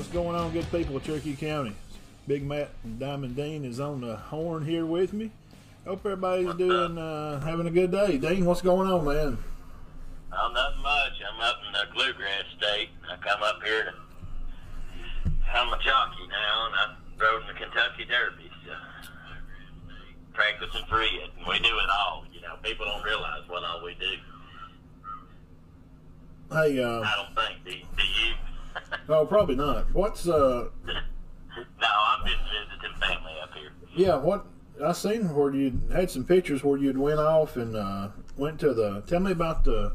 What's going on, good people of Cherokee County? Big Matt and Diamond Dean is on the horn here with me. Hope everybody's doing, uh, having a good day. Dean, what's going on, man? Oh, nothing much. I'm up in the Bluegrass State. I come up here to. I'm a jockey now, and I rode in the Kentucky Derby. So practicing for it, and we do it all. You know, people don't realize what all we do. Hey, uh, I don't think. Do, do you? oh, probably not. What's, uh, no, I'm just visiting family up here. yeah, what, I seen where you had some pictures where you'd went off and, uh, went to the, tell me about the,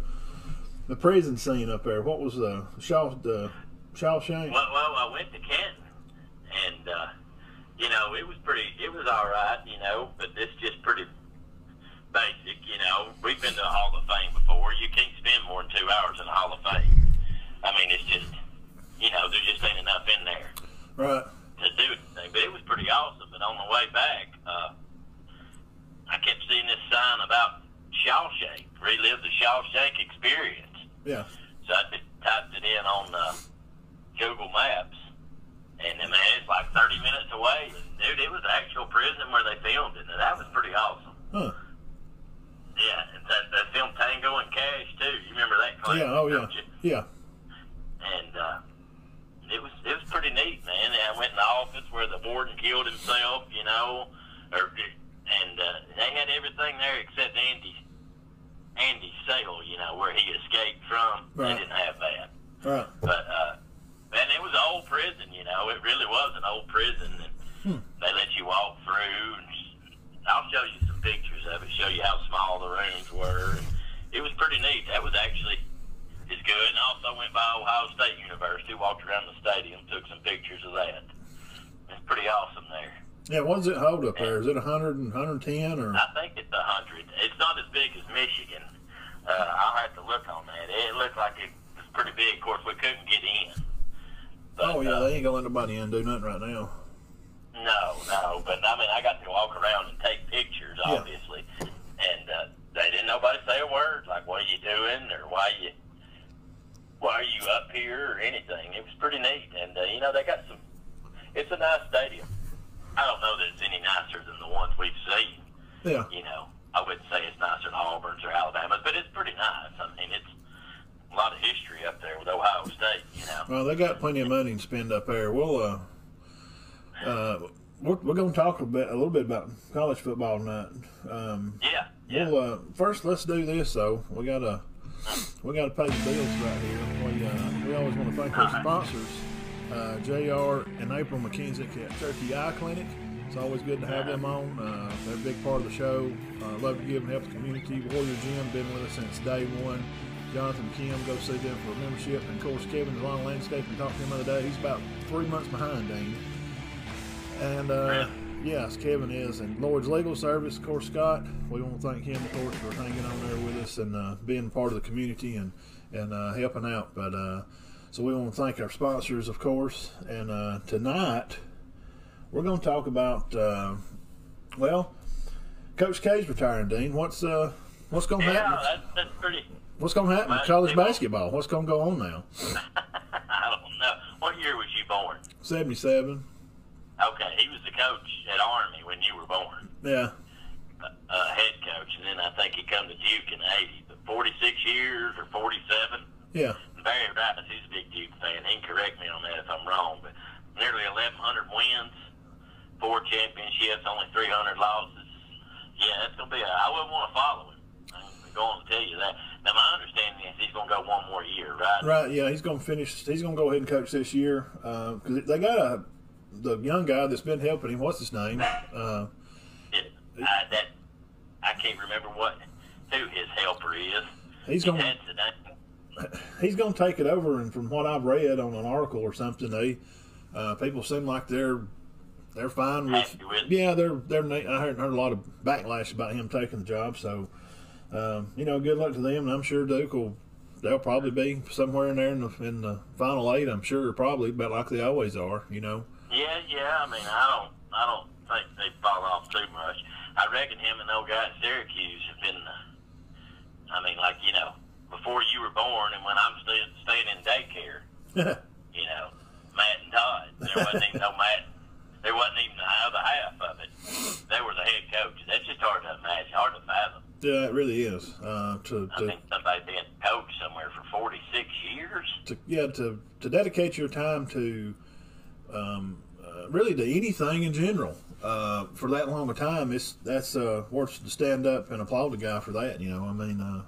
the prison scene up there. What was the, Shaw, the Shawshank? Well, well, I went to Canton, and uh, you know, it was pretty. It was all right, you know, but it's just pretty basic. You know, we've been to the Hall of Fame before. You can't spend more than two hours in the Hall of Fame. I mean, it's just, you know, there just ain't enough in there Right. to do anything. But it was pretty awesome. But on the way back, uh, I kept seeing this sign about Shawshank, relive the Shawshank experience. Yeah. So I just typed it in on uh, Google Maps, and then, man, it's like 30 minutes away. And, dude, it was the actual prison where they filmed it, and that was pretty awesome. Huh. Yeah, and that, they filmed Tango and Cash too. You remember that? Clip, Yeah, oh, yeah. you? Yeah. And uh, it was it was pretty neat, man. And I went in the office where the warden killed himself, you know, or and uh, they had everything there except Andy Andy's cell, you know, where he escaped from. Right. They didn't have that. Right. But uh, man, it was an old prison. You know, it really was an old prison, and Hmm. they let you walk through. And I'll show you some pictures of it, show you how small the rooms were. And it was pretty neat. That was actually is good. And also went by Ohio State University, walked around the stadium, took some pictures of that. It's pretty awesome there. Yeah, what does it hold up there? Is it 100 and 110 or? I think it's a hundred. It's not as big as Michigan. Uh, I'll have to look on that. It looked like it was pretty big. Of course, we couldn't get in. But, Oh, yeah, uh, they ain't gonna let nobody in do nothing right now. No, no, but I mean, I got to walk around and take pictures, obviously, Yeah. and uh, they didn't nobody say a word like "What are you doing?" or "Why you, why are you up here?" or anything. It was pretty neat, and uh, you know they got some. It's a nice stadium. I don't know that it's any nicer than the ones we've seen. Yeah. You know, I wouldn't say it's nicer than Auburn's or Alabama's, but it's pretty nice. I mean, it's a lot of history up there with Ohio State. You know. Well, they got plenty of money to spend up there. We'll, uh, uh, we're, we're gonna talk a bit, a little bit about college football tonight. Um, Yeah. Yeah. Well, uh, first let's do this though. We gotta, we gotta pay the bills right here. We, uh, we always want to thank our sponsors, uh, Jr. and April McKenzie at Turkey Eye Clinic. It's always good to have them on. Uh, they're a big part of the show. Uh, love to give and help the community. Warrior Jim been with us since day one. Jonathan Kim, go see them for a membership. And of course, Kevin Lawn Landscape. We talked to him the other day. He's about three months behind Dean. And uh, yes, Kevin is. And Lloyd's Legal Service, of course, Scott. We want to thank him, of course, for hanging on there with us and uh, being part of the community and and uh, helping out. But uh, so we want to thank our sponsors, of course. And uh, tonight we're going to talk about uh, well, Coach K's retiring. Dean, what's uh what's going to yeah, happen? that's, that's pretty. What's going to happen Well, college won't- basketball? What's going to go on now? I don't know. What year was you born? Seventy-seven. Okay, he was the coach at Army when you were born, Yeah. uh, head coach, and then I think he come to Duke in '80. 46 years or 47. Yeah. Barry Rice, he's a big Duke fan. He can correct me on that if I'm wrong, but nearly 1,100 wins, four championships, only 300 losses. Yeah, that's gonna be. A, I wouldn't want to follow him. I'm going to tell you that. Now, my understanding is he's gonna go one more year, right? Right. Yeah, he's going to finish. He's going to go ahead and coach this year because they got a the young guy that's been helping him. What's his name? Uh, I, that I can't remember what who his helper is. he's going. name. He's going to take it over. And from what I've read on an article or something, they uh, people seem like they're they're fine with. With it. Yeah, they're they're. I heard, heard a lot of backlash about him taking the job. So, um, you know, good luck to them. And I'm sure Duke will. They'll probably be somewhere in there in the, in the final eight. I'm sure, probably, but like they always are. You know. Yeah, yeah. I mean, I don't, I don't think they fall off too much. I reckon him and the old guy at Syracuse have been. Uh, I mean, like you know, before you were born, and when I'm still staying in daycare, you know, Matt and Todd there wasn't even no match. There wasn't even the other half of it. They were the head coach. That's just hard to imagine, hard to fathom. Yeah, it really is. Uh, to, I to, mean, somebody being coach somewhere for 46 years. to yeah to to dedicate your time to um, uh, really to anything in general uh, for that long a time it's that's uh, worth to stand up and applaud the guy for that you know I mean uh,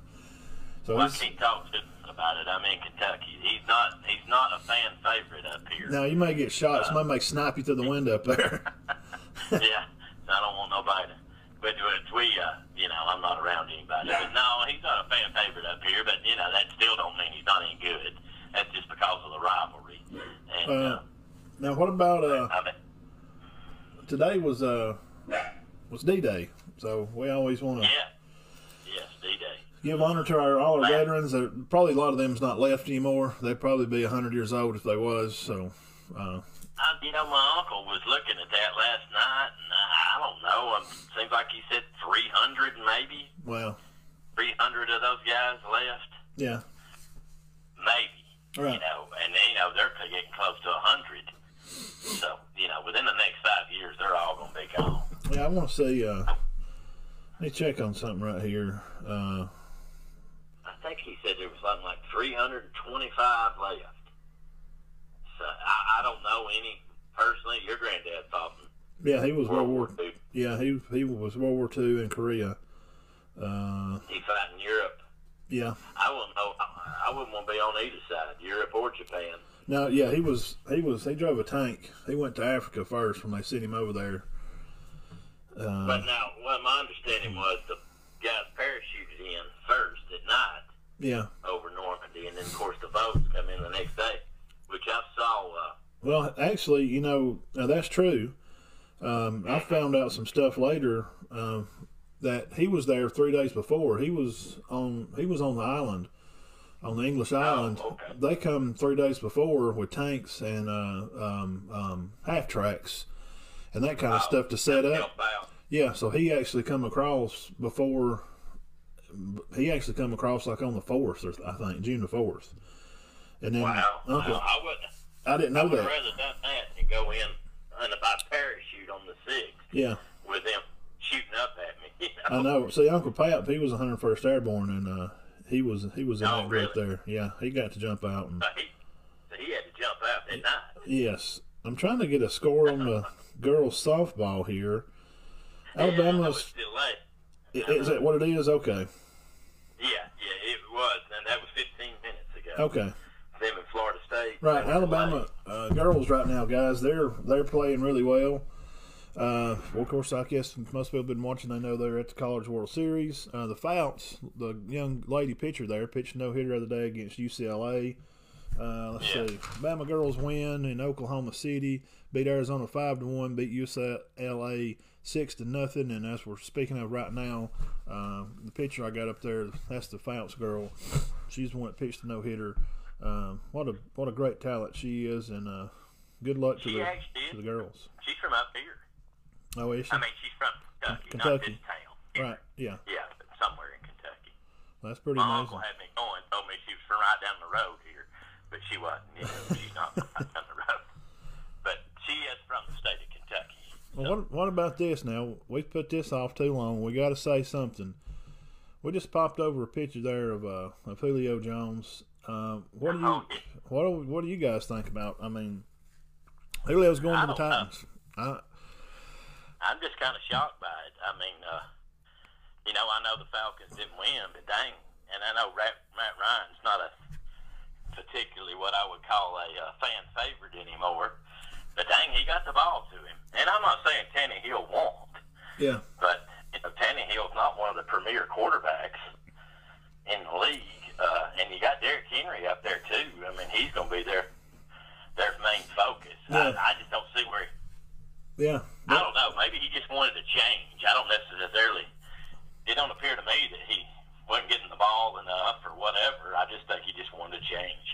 so Well, I it's, can't talk to him about it. I'm in Kentucky. He's not. He's not a fan favorite up here. now you may get shot somebody may snipe you through the window up there yeah, I don't want nobody. To, but but we, uh, you know, I'm not around anybody. But no, he's not a fan favorite up here. But you know, that still don't mean he's not any good. That's just because of the rivalry. And Uh, uh, now what about uh, I mean, today was uh was D-Day so we always want to yeah, yes, D-Day. give honor to our all our veterans there probably a lot of them's not left anymore they'd probably be 100 years old if they was so uh, I, you know, my uncle was looking at that last night, and I, I don't know. Um, seems like he said 300, maybe well 300 of those guys left. yeah maybe. Right. You know, and you know they're getting close to a hundred. So you know, within the next five years, they're all going to be gone. Yeah, I want to see. Uh, let me check on something right here. Uh, I think he said there was something like 325 left. So I, I don't know any personally. Your granddad fought yeah, he was World War. II. Yeah, he he was World War Two in Korea. Uh, He fought in Europe. yeah. I wouldn't know. I, I wouldn't want to be on either side, Europe or Japan. No, yeah, he was. He was. He drove a tank. He went to Africa first when they sent him over there. Uh, But now, what my understanding was, the guys parachuted in first at night yeah. over Normandy, and then of course the boats come in the next day, which I saw. Uh, Well, actually, you know, now that's true. Um, I found out some stuff later um, that he was there three days before. He was on he was on the island, on the English island. okay. They come three days before with tanks and uh, um, um, half tracks and that kind of stuff to set up. Yeah, so he actually come across before. He actually come across like on the fourth, or I think June the fourth. And then Wow. Uncle, Wow. I would. I didn't know that. I would that. rather done that than go in and by parachute on the sixth Yeah. with them shooting up at me. You I know? know. See, Uncle Pap, he was 101st Airborne, and uh, he was he was in Oh, that really? there. Yeah, he got to jump out. And So he, he had to jump out that night. yes, I'm trying to get a score on the girls softball here. Yeah, Alabama's still late. i- is that what it is? Okay, Yeah, yeah, it was, and that was 15 minutes ago. okay, Them in Florida State. right. Alabama uh, girls right now, guys, they're they're playing really well. Uh, well, of course, I guess most people have been watching. They know they're at the College World Series. Uh, the Fouts, the young lady pitcher there, pitched no hitter the other day against UCLA. Uh, let's Yeah. see. Bama girls win in Oklahoma City. Beat Arizona five to one. Beat UCLA six to nothing. And as we're speaking of right now, uh, the pitcher I got up there, that's the Fouts girl. She's the one that pitched the no hitter. Um, what a what a great talent she is, and uh, good luck to She the to the girls. She's from up here. Oh, is she? I mean, she's from Kentucky, not Kentucky. town. right? Yeah, Yeah, but somewhere in Kentucky. that's pretty My amazing. uncle had me going, told me she was from right down the road here, but she wasn't. You know, she's not from right down the road. But she is from the state of Kentucky. Well, what what about this now? We put this off too long. We got to say something. We just popped over a picture there of uh, of Julio Jones. Um, what do you Oh, what do, what do you guys think about? I mean, Julio's going I to the know. Titans. I, I'm just kind of shocked by it. I mean, uh, you know, I know the Falcons didn't win, but dang, and I know Matt, Matt Ryan's not a particularly what I would call a uh, fan favorite anymore. But dang, he got the ball to him. And I'm not saying Tannehill won't, yeah, but you know, Tannehill's not one of the premier quarterbacks in the league. Uh, and you got Derrick Henry up there too. I mean, he's going to be their their main focus. Yeah. I, I just don't see where. He, yeah, I don't know. Maybe he just wanted to change. I don't necessarily. It don't appear to me that he wasn't getting the ball enough or whatever. I just think he just wanted to change.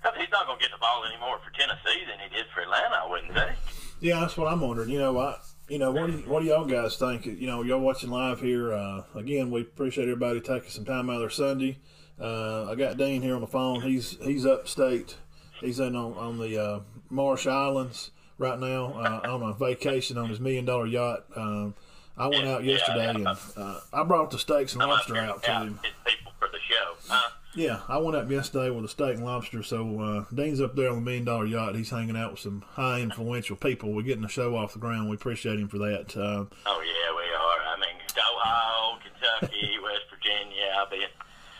'Cause he's not going to get the ball anymore for Tennessee than he did for Atlanta. I wouldn't think. yeah. That's what I'm wondering. You know, I you know what do what do y'all guys think? You know, y'all watching live here. Uh, again, we appreciate everybody taking some time out of their Sunday. Uh, I got Dean here on the phone. He's he's upstate He's in on, on the uh, Marsh Islands right now uh, on a vacation on his million dollar yacht. Um, I went out yesterday and uh, I brought the steaks and lobster out to him. his people for the show. Huh? Yeah, I went up yesterday with a steak and lobster. So uh, Dean's up there on the million dollar yacht. He's hanging out with some high influential people. We're getting the show off the ground. We appreciate him for that. Uh, Oh yeah, we are. I mean, Ohio, Kentucky, West Virginia. I'll be, at,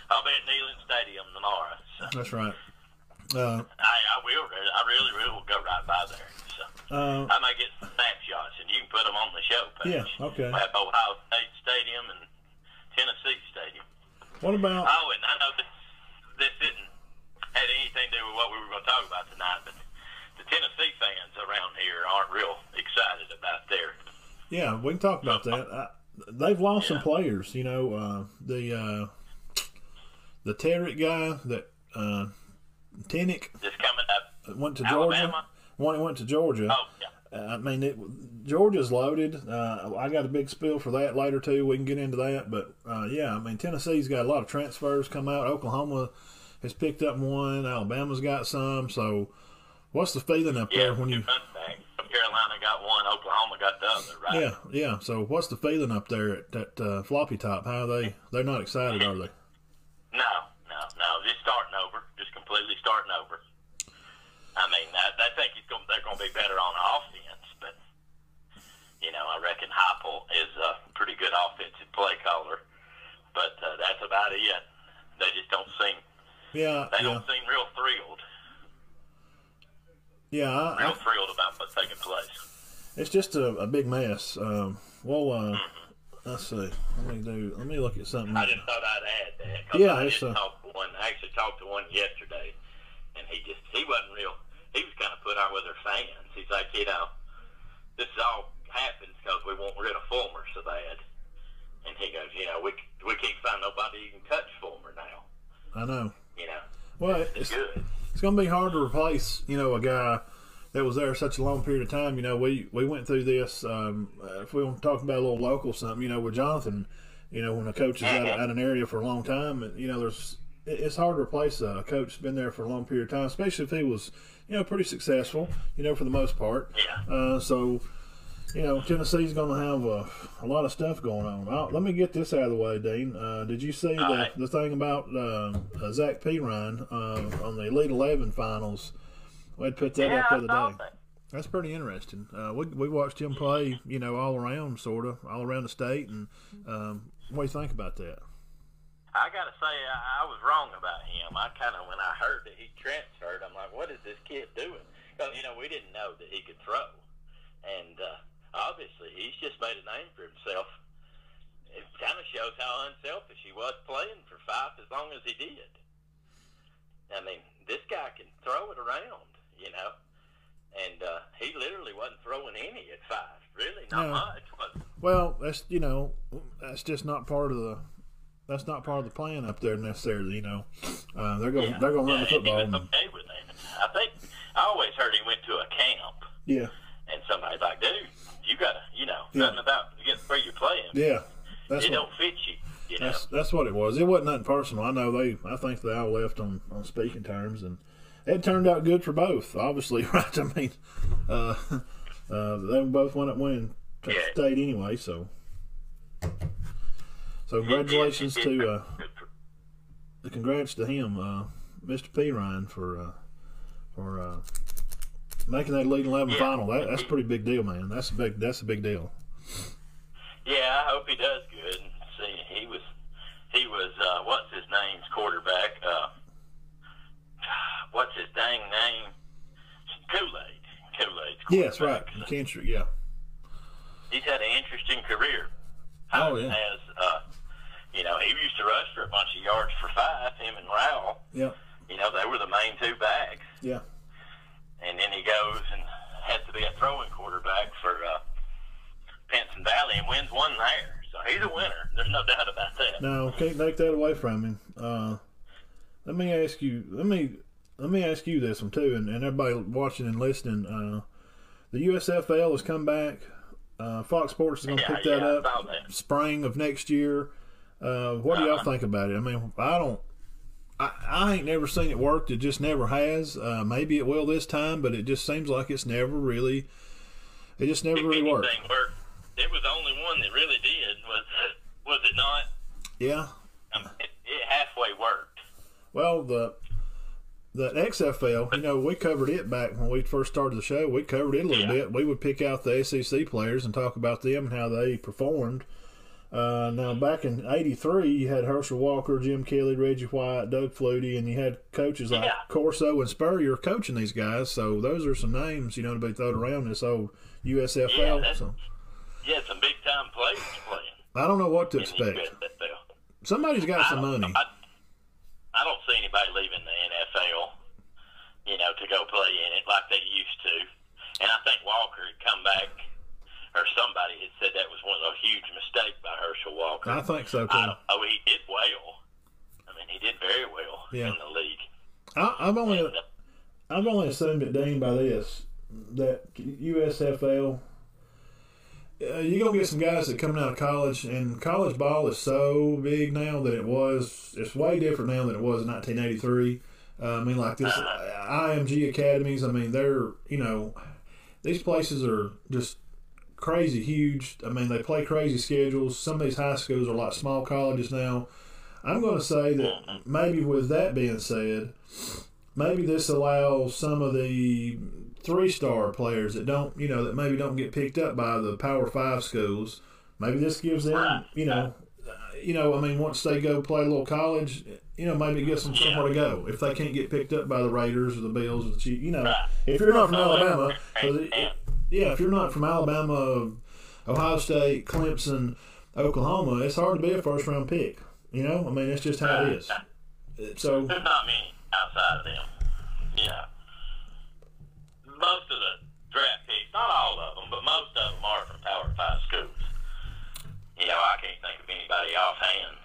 I'll be at Neyland Stadium tomorrow. So that's right. Uh, I, I will. I really, really will go right by there. So uh, I may get some snapshots, and you can put them on the show page. Yeah, okay. We have Ohio State Stadium and Tennessee Stadium. what about? Oh, and I know this this didn't had anything to do with what we were going to talk about tonight, but the Tennessee fans around here aren't real excited about their. Yeah, we can talk about that. I, they've lost some players. You know, uh, the uh, the Terrick guy that uh, Tenick Just coming up. went to Georgia. One went to Georgia. Oh yeah. Uh, I mean, it, Georgia's loaded. Uh, I got a big spill for that later too. We can get into that, but uh, yeah, I mean, Tennessee's got a lot of transfers come out. Oklahoma has picked up one. Alabama's got some. So, what's the feeling up Yeah, there when you? Carolina got one, Oklahoma got the other, right? Yeah, yeah. So, what's the feeling up there at that uh, Rocky Top? How are they? They're not excited, are they? No, no, no. Just starting over. Just completely starting over. I mean, I, I think he's going, they're going to be better on offense, know, I reckon Heupel is a pretty good offensive play caller, but uh, that's about it. They just don't seem Yeah, they yeah, don't seem real thrilled, yeah. I, real I, thrilled about what's taking place. it's just a, a big mess. Um, well, uh, Mm-hmm. let's see. Let me do. Let me look at something. I just thought I'd add that. Yeah, I it's, uh, to one. I actually talked to one yesterday, and he just he wasn't real. He was kind of put out with their fans. He's like, you know, this is all happens because we want rid of Fulmer so bad. And he goes, you know, we we can't find nobody who can touch Fulmer now. I know. You know, Well, it's it's good. it's going to be hard to replace. You know, a guy that was there such a long period of time. You know, we we went through this. Um, uh, if we want to talk about a little local something, you know, with Jonathan. You know, when a coach is out, Mhm. out an area for a long time, and you know, there's it's hard to replace a coach that's been there for a long period of time, especially if he was, you know, pretty successful. You know, for the most part. Yeah. Uh, so, you know, Tennessee's going to have a, a lot of stuff going on. Uh, let me get this out of the way, Dean. Uh, did you see the, right. the thing about uh, uh, Zach Pyron uh, on the Elite Eleven finals? We had put that Yeah, up the other day. That's pretty interesting. Uh, we we watched him play, you know, all around, sort of, all around the state. And um, what do you think about that? I gotta say, I, I was wrong about him. I kind of, when I heard that he transferred, I'm like, what is this kid doing? Because you know, we didn't know that he could throw, and uh, obviously, he's just made a name for himself. It kind of shows how unselfish he was playing for Fyffe as long as he did. I mean, this guy can throw it around, you know, and uh, he literally wasn't throwing any at Fyffe. Really, not No. much. Well, that's you know, that's just not part of the. That's not part of the plan up there necessarily. You know, uh, they're going to they're going to run the yeah, football. and- okay with that. I think I always heard he went to a camp. yeah, and somebody's like, dude, you gotta, you know, Yeah. nothing about get where you're playing. yeah. That's it what, don't fit you, you know. That's that's what it was. It wasn't nothing personal. I know they. I think they all left on, on speaking terms, and it turned out good for both. Obviously, right? I mean, uh, uh, they both went up winning t- Yeah. state anyway. So, so congratulations It- it- to uh, for- congrats to him, uh, Mr. Pyron, for uh, for uh, making that Elite Eleven Yeah. final. That, that's a pretty big deal, man. That's a big. That's a big deal. yeah, I hope he does good. See, he was, he was, uh, what's his name's quarterback? Uh, what's his dang name? Kool Aid. Kool Aid's Yes, right. McKinstry. Yeah. He's had an interesting career. Oh, yeah. As, uh, you know, he used to rush for a bunch of yards for Fyffe. Him and Rowell. Yeah. You know, they were the main two backs. Yeah. And then he goes and has to be a throwing quarterback for uh, Pinson Valley and wins one there. So he's a winner. There's no doubt about that. No, can't take that away from him. Uh, let me ask you. Let me let me ask you this one too, and, and everybody watching and listening. Uh, the USFL has come back. Uh, Fox Sports is going to Yeah, pick that yeah, up that. spring of next year. Uh, what do y'all Uh-huh. think about it? I mean, I don't. I, I ain't never seen it work. It just never has. Uh, maybe it will this time, but it just seems like it's never really. It just never really worked. worked, it was the only one that really did. Was was it not? Yeah. I mean, it, it halfway worked. Well, the the XFL, you know, we covered it back when we first started the show. We covered it a little Yeah. bit. We would pick out the SEC players and talk about them and how they performed. Uh, now, back in '83, you had Herschel Walker, Jim Kelly, Reggie White, Doug Flutie, and you had coaches like Yeah. Corso and Spurrier coaching these guys. So those are some names, you know, to be thrown around this old USFL. Yeah, so had some big time players playing I don't know what to expect. Somebody's got I some money. I, I don't see anybody leaving the NFL, you know, to go play in it like they used to. And I think Walker had come back, or somebody had said that was one of those huge I think so too. I don't. He did well. I mean, he did very well Yeah. in the league. I, I've only And, uh, I've only assumed it, Dean, by this that USFL. Uh, you're gonna get some guys that coming out of college, and college ball is so big now that it was. It's way different now than it was in 1983. Uh, I mean, like this IMG academies. I mean, they're you know, these places are just crazy huge. I mean, they play crazy schedules. Some of these high schools are like small colleges now. I'm going to say that maybe with that being said, maybe this allows some of the three star players that don't, you know, that maybe don't get picked up by the Power Five schools. Maybe this gives them, you know, you know, I mean, once they go play a little college, you know, maybe it gives them somewhere to go if they can't get picked up by the Raiders or the Bills or the Chiefs. You know, if you're not from Alabama, it- yeah, if you're not from Alabama, Ohio State, Clemson, Oklahoma, it's hard to be a first round pick. You know, I mean, it's just how it is. Uh, so There's not many outside of them. Yeah, most of the draft picks, not all of them, but most of them are from Power Five schools. You know, I can't think of anybody offhand.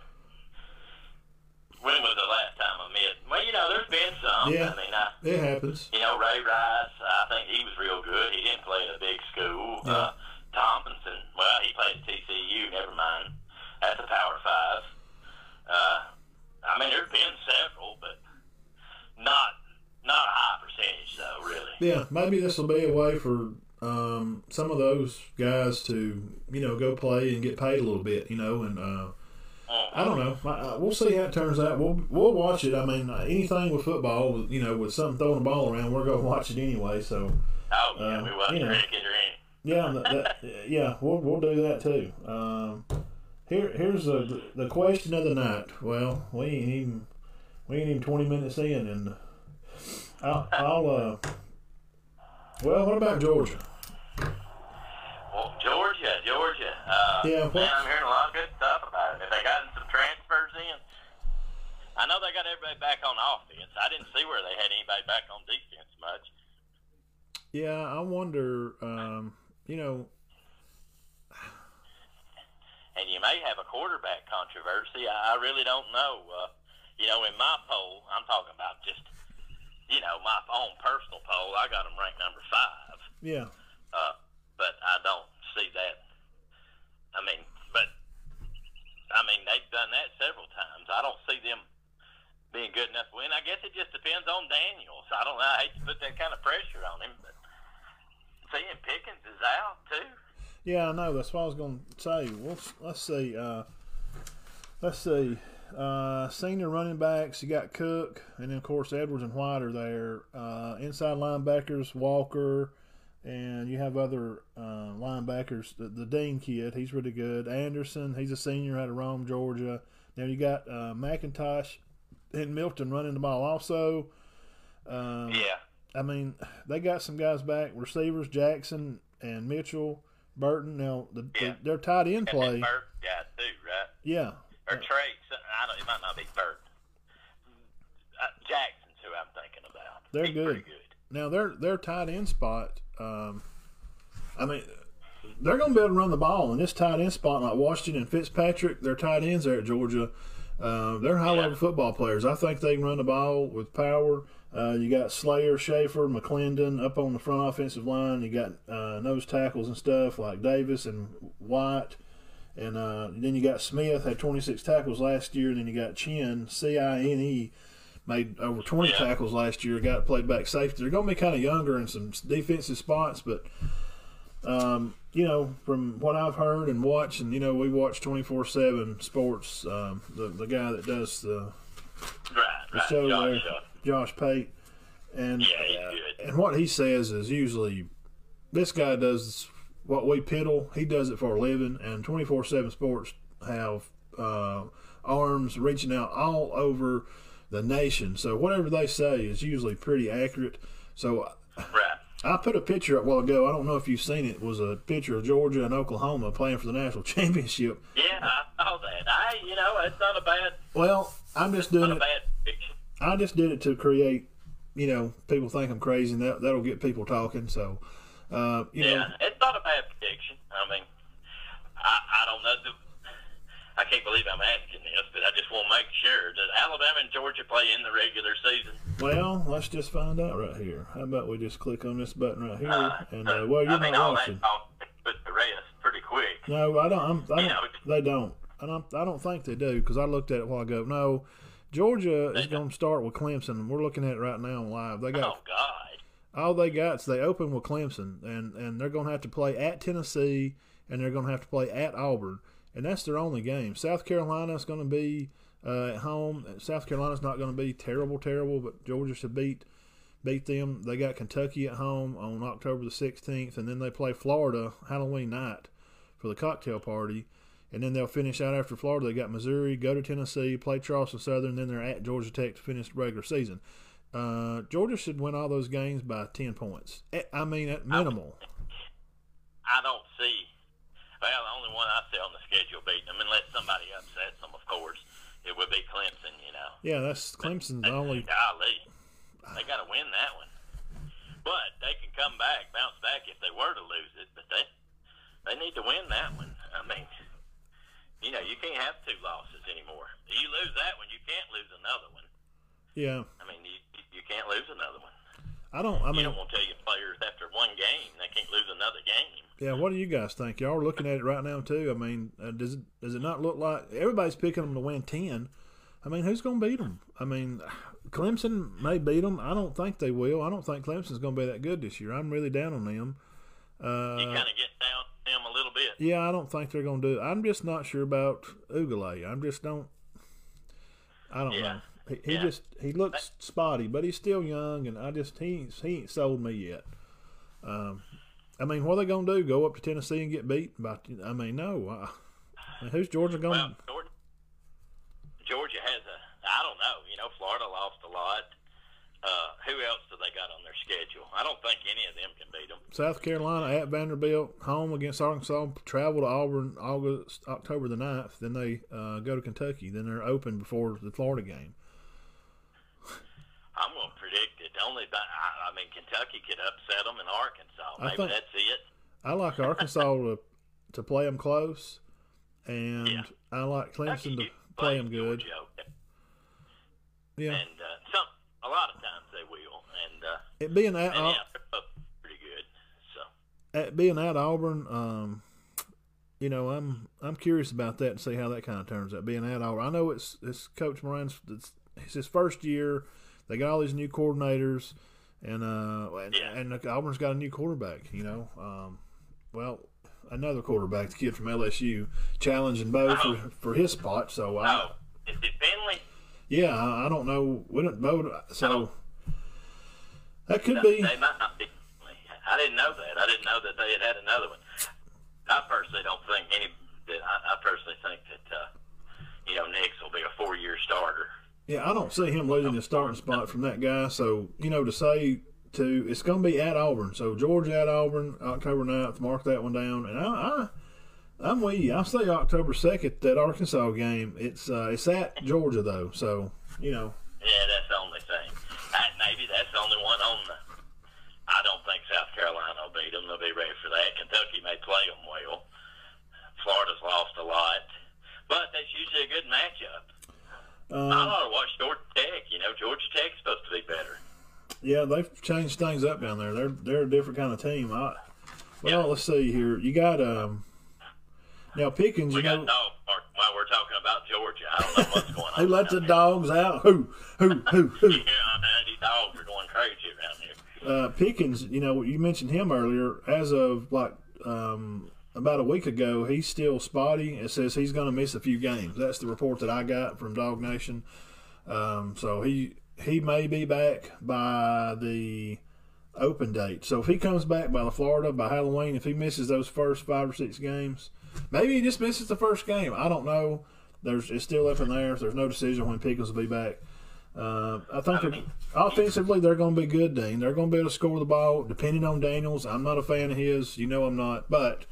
When was the last time I met? Well, you know, there's been some. Yeah. I mean, I, it happens. you know, Ray Rice, I think he was real good. He didn't play at a big school. Yeah. Uh, Tomlinson, well, he played at TCU, never mind. That's a Power Five. Uh, I mean, there's been several, but not not a high percentage, though, really. Yeah, maybe this will be a way for um, some of those guys to, you know, go play and get paid a little bit, you know, and uh, I don't know. We'll see how it turns out. We'll we'll watch it. I mean, uh, anything with football, with, you know, with something throwing the ball around, we're going to watch it anyway. So Oh, yeah, Uh, we watched you know. cricket or any. yeah, that, that, yeah, we'll we'll do that too. Um, here here's the the question of the night. Well, we ain't even we ain't even twenty minutes in, and I'll, I'll uh. Well, what about Georgia? Well, Georgia, Georgia. Uh, Yeah, what- man, I'm hearing a lot of good stuff about it. Have they gotten some transfers in? I know they got everybody back on offense. I didn't see where they had anybody back on defense much. Yeah, I wonder. Um, you know, and you may have a quarterback controversy. I, I really don't know. Uh, you know, in my poll, I'm talking about just, you know, my own personal poll. I got them ranked number five, yeah, uh, but I don't see that. I mean, but I mean they've done that several times. I don't see them being good enough to win. I guess it just depends on Daniels. I don't know. I hate to put that kind of pressure on him, but seeing Pickens is out too. yeah. I know. That's what I was going to say. Well, let's see. Uh, let's see. Uh, senior running backs. You got Cook, and then of course Edwards and White are there. Uh, inside linebackers, Walker, and you have other uh, linebackers. The, the Dean kid, he's really good. Anderson, he's a senior out of Rome, Georgia. Now you got uh, McIntosh and Milton running the ball also. Um, Yeah. I mean, they got some guys back, receivers Jackson and Mitchell, Burton. Now the, Yeah. the, their tight end play, then Burt got too, right? yeah, Or Trey. I don't. It might not be Burt. Uh, Jackson's who I'm thinking about. They're good. Good. Now their their tight end spot. Um, I mean, they're going to be able to run the ball in this tight end spot, like Washington and Fitzpatrick. Their tight ends there at Georgia. Uh, they're high level football players. I think they can run the ball with power. Uh, you got Slayer, Schaefer, McClendon up on the front offensive line. You got uh, nose tackles and stuff like Davis and White. And uh, then you got Smith had 26 tackles last year. And then you got Chin, C I N E, made over 20 Yeah. tackles last year. Got played back safety. They're going to be kind of younger in some defensive spots, but um, you know, from what I've heard and watched, and you know, we watch 24 seven sports. Um, the the guy that does the Right, the right. show Josh, there, Josh Pate, and Yeah, uh, and what he says is usually this guy does what we piddle. He does it for a living, and 24 seven sports have uh, arms reaching out all over the nation. So whatever they say is usually pretty accurate. So right. I put a picture up a while ago. I don't know if you've seen it. it was a picture of Georgia and Oklahoma playing for the national championship. Yeah, I saw that. I, you know, it's not a bad, Well, I'm just doing not a it. bad. I just did it to create, you know, people think I'm crazy, and that that'll get people talking. So, uh, you know, Yeah, it's not a bad prediction. I mean, I, I don't know. The, I can't believe I'm asking this, but I just want to make sure that Alabama and Georgia play in the regular season. well, let's just find out right here. How about we just click on this button right here? Uh, And uh, well, you're I mean, not all watching. put the rest pretty quick. No, I don't. I'm, I don't. know, They don't. I don't. I don't think they do because I looked at it a while ago. No, Georgia is going to start with Clemson. We're looking at it right now live. They got Oh God, all they got is they open with Clemson, and and they're going to have to play at Tennessee, and they're going to have to play at Auburn, and that's their only game. South Carolina's going to be uh, at home. South Carolina's not going to be terrible, terrible, but Georgia should beat beat them. They got Kentucky at home on October the sixteenth, and then they play Florida Halloween night for the cocktail party. And then they'll finish out after Florida. They got Missouri, go to Tennessee, play Charleston Southern, then they're at Georgia Tech to finish the regular season. Uh, Georgia should win all those games by ten points. Eh, I mean, at minimal. I don't see. Well, the only one I see on the schedule beating them, unless somebody upsets them, of course, it would be Clemson. You know. Yeah, that's Clemson's only. Golly, they got to win that one. But they can come back, bounce back if they were to lose it. But they they need to win that one. I mean, you know, you can't have two losses anymore. You lose that one, you can't lose another one. Yeah, I mean, you you can't lose another one. I don't. I You mean, don't want to tell your players after one game they can't lose another game. yeah. What do you guys think? Y'all are looking at it right now too. I mean, uh, does it does it not look like everybody's picking them to win ten? I mean, who's going to beat them? I mean, Clemson may beat them. I don't think they will. I don't think Clemson's going to be that good this year. I'm really down on them. You Uh, kind of get down them a little bit. yeah, I don't think they're going to do it. I'm just not sure about Ugale. I'm just don't. I don't Yeah. know. He, he Yeah. just he looks spotty, but he's still young, and I just he ain't, he ain't sold me yet. Um, I mean, what are they gonna do? Go up to Tennessee and get beat? By, I mean, no. Uh, I mean, who's Georgia Well, going? Georgia, Georgia has a. I don't know. You know, Florida lost a lot. Uh, who else do they got on their schedule? I don't think any of them can beat them. South Carolina at Vanderbilt, home against Arkansas. Travel to Auburn August October the 9th. Then they uh, go to Kentucky. Then they're open before the Florida game. I'm going to predict it. Only, by, I, I mean, Kentucky could upset them in Arkansas. I Maybe think- that's it. I like Arkansas to to play them close, and Yeah. I like Clemson to play them good. Georgia. Yeah, And uh, some, a lot of times they will. And, uh, it being at and yeah, pretty good. So. at being at Auburn, um, you know, I'm I'm curious about that and see how that kind of turns out. Being at Auburn, I know it's it's Coach Moran's it's, it's his first year. They got all these new coordinators, and uh, and, Yeah. and Auburn's got a new quarterback. You know, um, well, another quarterback, the kid from LSU, challenging Bo for for his spot. So I, Oh, is it Finley? yeah, I, I don't know. We don't vote, so that could No, be. They might not be. I didn't know that. I didn't know that they had had another one. I personally don't think any. That I, I personally think that uh, you know Nix will be a four-year starter. Yeah, I don't see him losing his starting spot from that guy. So, you know, to say to it's going to be at Auburn. So Georgia at Auburn, October 9th. Mark that one down. And I, I I'm with you. I say October 2nd that Arkansas game. It's uh, it's at Georgia though. So you know, Yeah, that's the only thing. That, maybe that's the only one on the. I don't think South Carolina will beat them. They'll be ready for that. Kentucky may play them well. Florida's lost a lot, but that's usually a good matchup. I um, ought to watch Georgia Tech. You know, Georgia Tech's supposed to be better. yeah, they've changed things up down there. They're they're a different kind of team. I, well, Yeah. let's see here. You got um now Pickens. We You got know, dog park while we're talking about Georgia. I don't know what's going Who let the dogs out? Who? Who? Who? Who? yeah, these dogs are going crazy around here. Uh, Pickens, you know, you mentioned him earlier. As of like um, about a week ago, he's still spotty. It says he's going to miss a few games. That's the report that I got from DawgNation. Um, so he he may be back by the open date. So if he comes back by the Florida by Halloween, if he misses those first five or six games, maybe he just misses the first game. I don't know. There's it's still up in there. There's no decision when Pickens will be back. Uh, I think I mean, offensively they're going to be good, Dean. They're going to be able to score the ball. Depending on Daniels, I'm not a fan of his. You know I'm not, but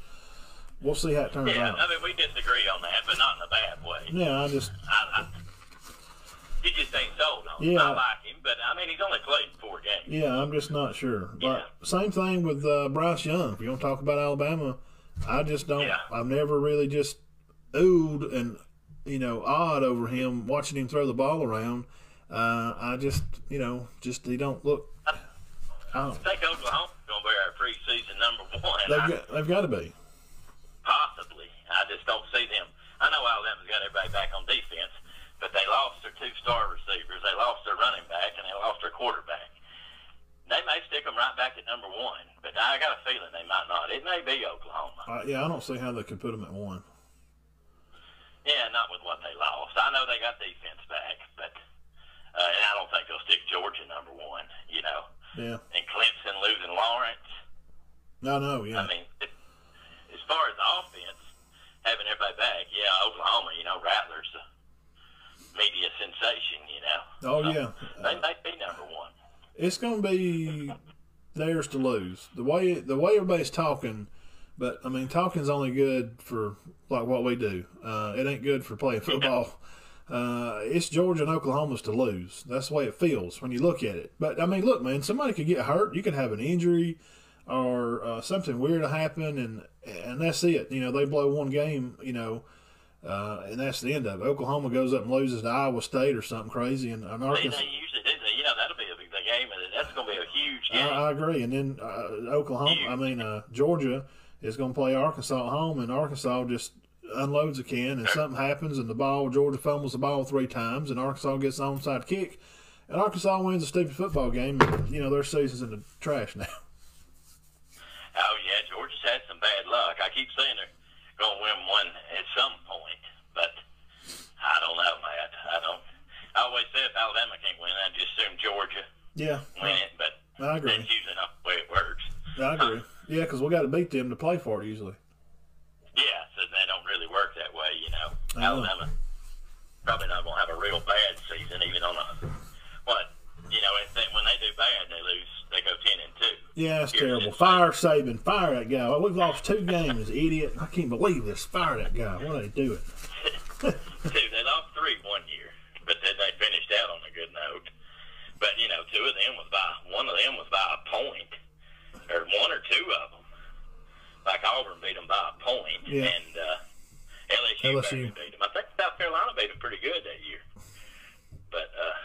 we'll see how it turns yeah, out. I mean, we disagree on that, but not in a bad way. Yeah, I just I, I, he just ain't sold on. Yeah. I like him, but I mean, he's only played four games. yeah, I'm just not sure. But Yeah. same thing with uh, Bryce Young. If you want to talk about Alabama, I just don't. Yeah. I've never really just oohed and you know awed over him watching him throw the ball around. Uh, I just you know just he don't look. I I don't, think Oklahoma's going to be our preseason number one. they've got they've got to be. I just don't see them. I know Alabama's got everybody back on defense, but they lost their two star receivers. They lost their running back, and they lost their quarterback. They may stick them right back at number one, but I got a feeling they might not. It may be Oklahoma. Uh, yeah, I don't see how they could put them at one. Yeah, not with what they lost. I know they got defense back, but uh, and I don't think they'll stick Georgia number one. You know, Yeah, and Clemson losing Lawrence. no, no, yeah. I mean, it, as far as offense, having everybody back, yeah, Oklahoma, you know, Rattler's a media sensation, you know. Oh So yeah, They may be number one. it's going to be theirs to lose. The way the way everybody's talking, but I mean, talking's only good for like what we do. Uh, it ain't good for playing football. Uh, it's Georgia and Oklahoma's to lose. That's the way it feels when you look at it. But I mean, look, man, somebody could get hurt. You could have an injury or uh, something weird to happen, and and that's it. You know, they blow one game. You know. Uh, and that's the end of it. Oklahoma goes up and loses to Iowa State or something crazy, and, and Arkansas. they usually do that. Know, that'll be a big game, and that's going to be a huge game. I, I agree. And then uh, Oklahoma, I mean uh, Georgia, is going to play Arkansas at home, and Arkansas just unloads a can, and something happens, and the ball Georgia fumbles the ball three times, and Arkansas gets an onside kick, and Arkansas wins a stupid football game. And, you know their season's in the trash now. Oh yeah, Georgia's had some bad luck. I keep saying they're going to win one at some point, but I don't know, Matt. I don't. I always say if Alabama can't win, I just assume Georgia Yeah, win it, but I agree. that's usually not the way it works. I agree. Yeah, because we got to beat them to play for it usually. Yeah, so they don't really work that way, you know. I know. Alabama probably not going to have a real bad season, even on a what you know. If they, when they do bad, they lose. They go ten and two. Yeah, it's terrible. Fire Saban, fire that guy. Well, We've lost two games, idiot. I can't believe this. Fire that guy. What are they doing? two. They lost three one year, but then they finished out on a good note. But you know, two of them was by one of them was by a point, or one or two of them. Like Auburn beat them by a point, Yeah. and uh, LSU, LSU. beat them. I think South Carolina beat them pretty good that year. But uh,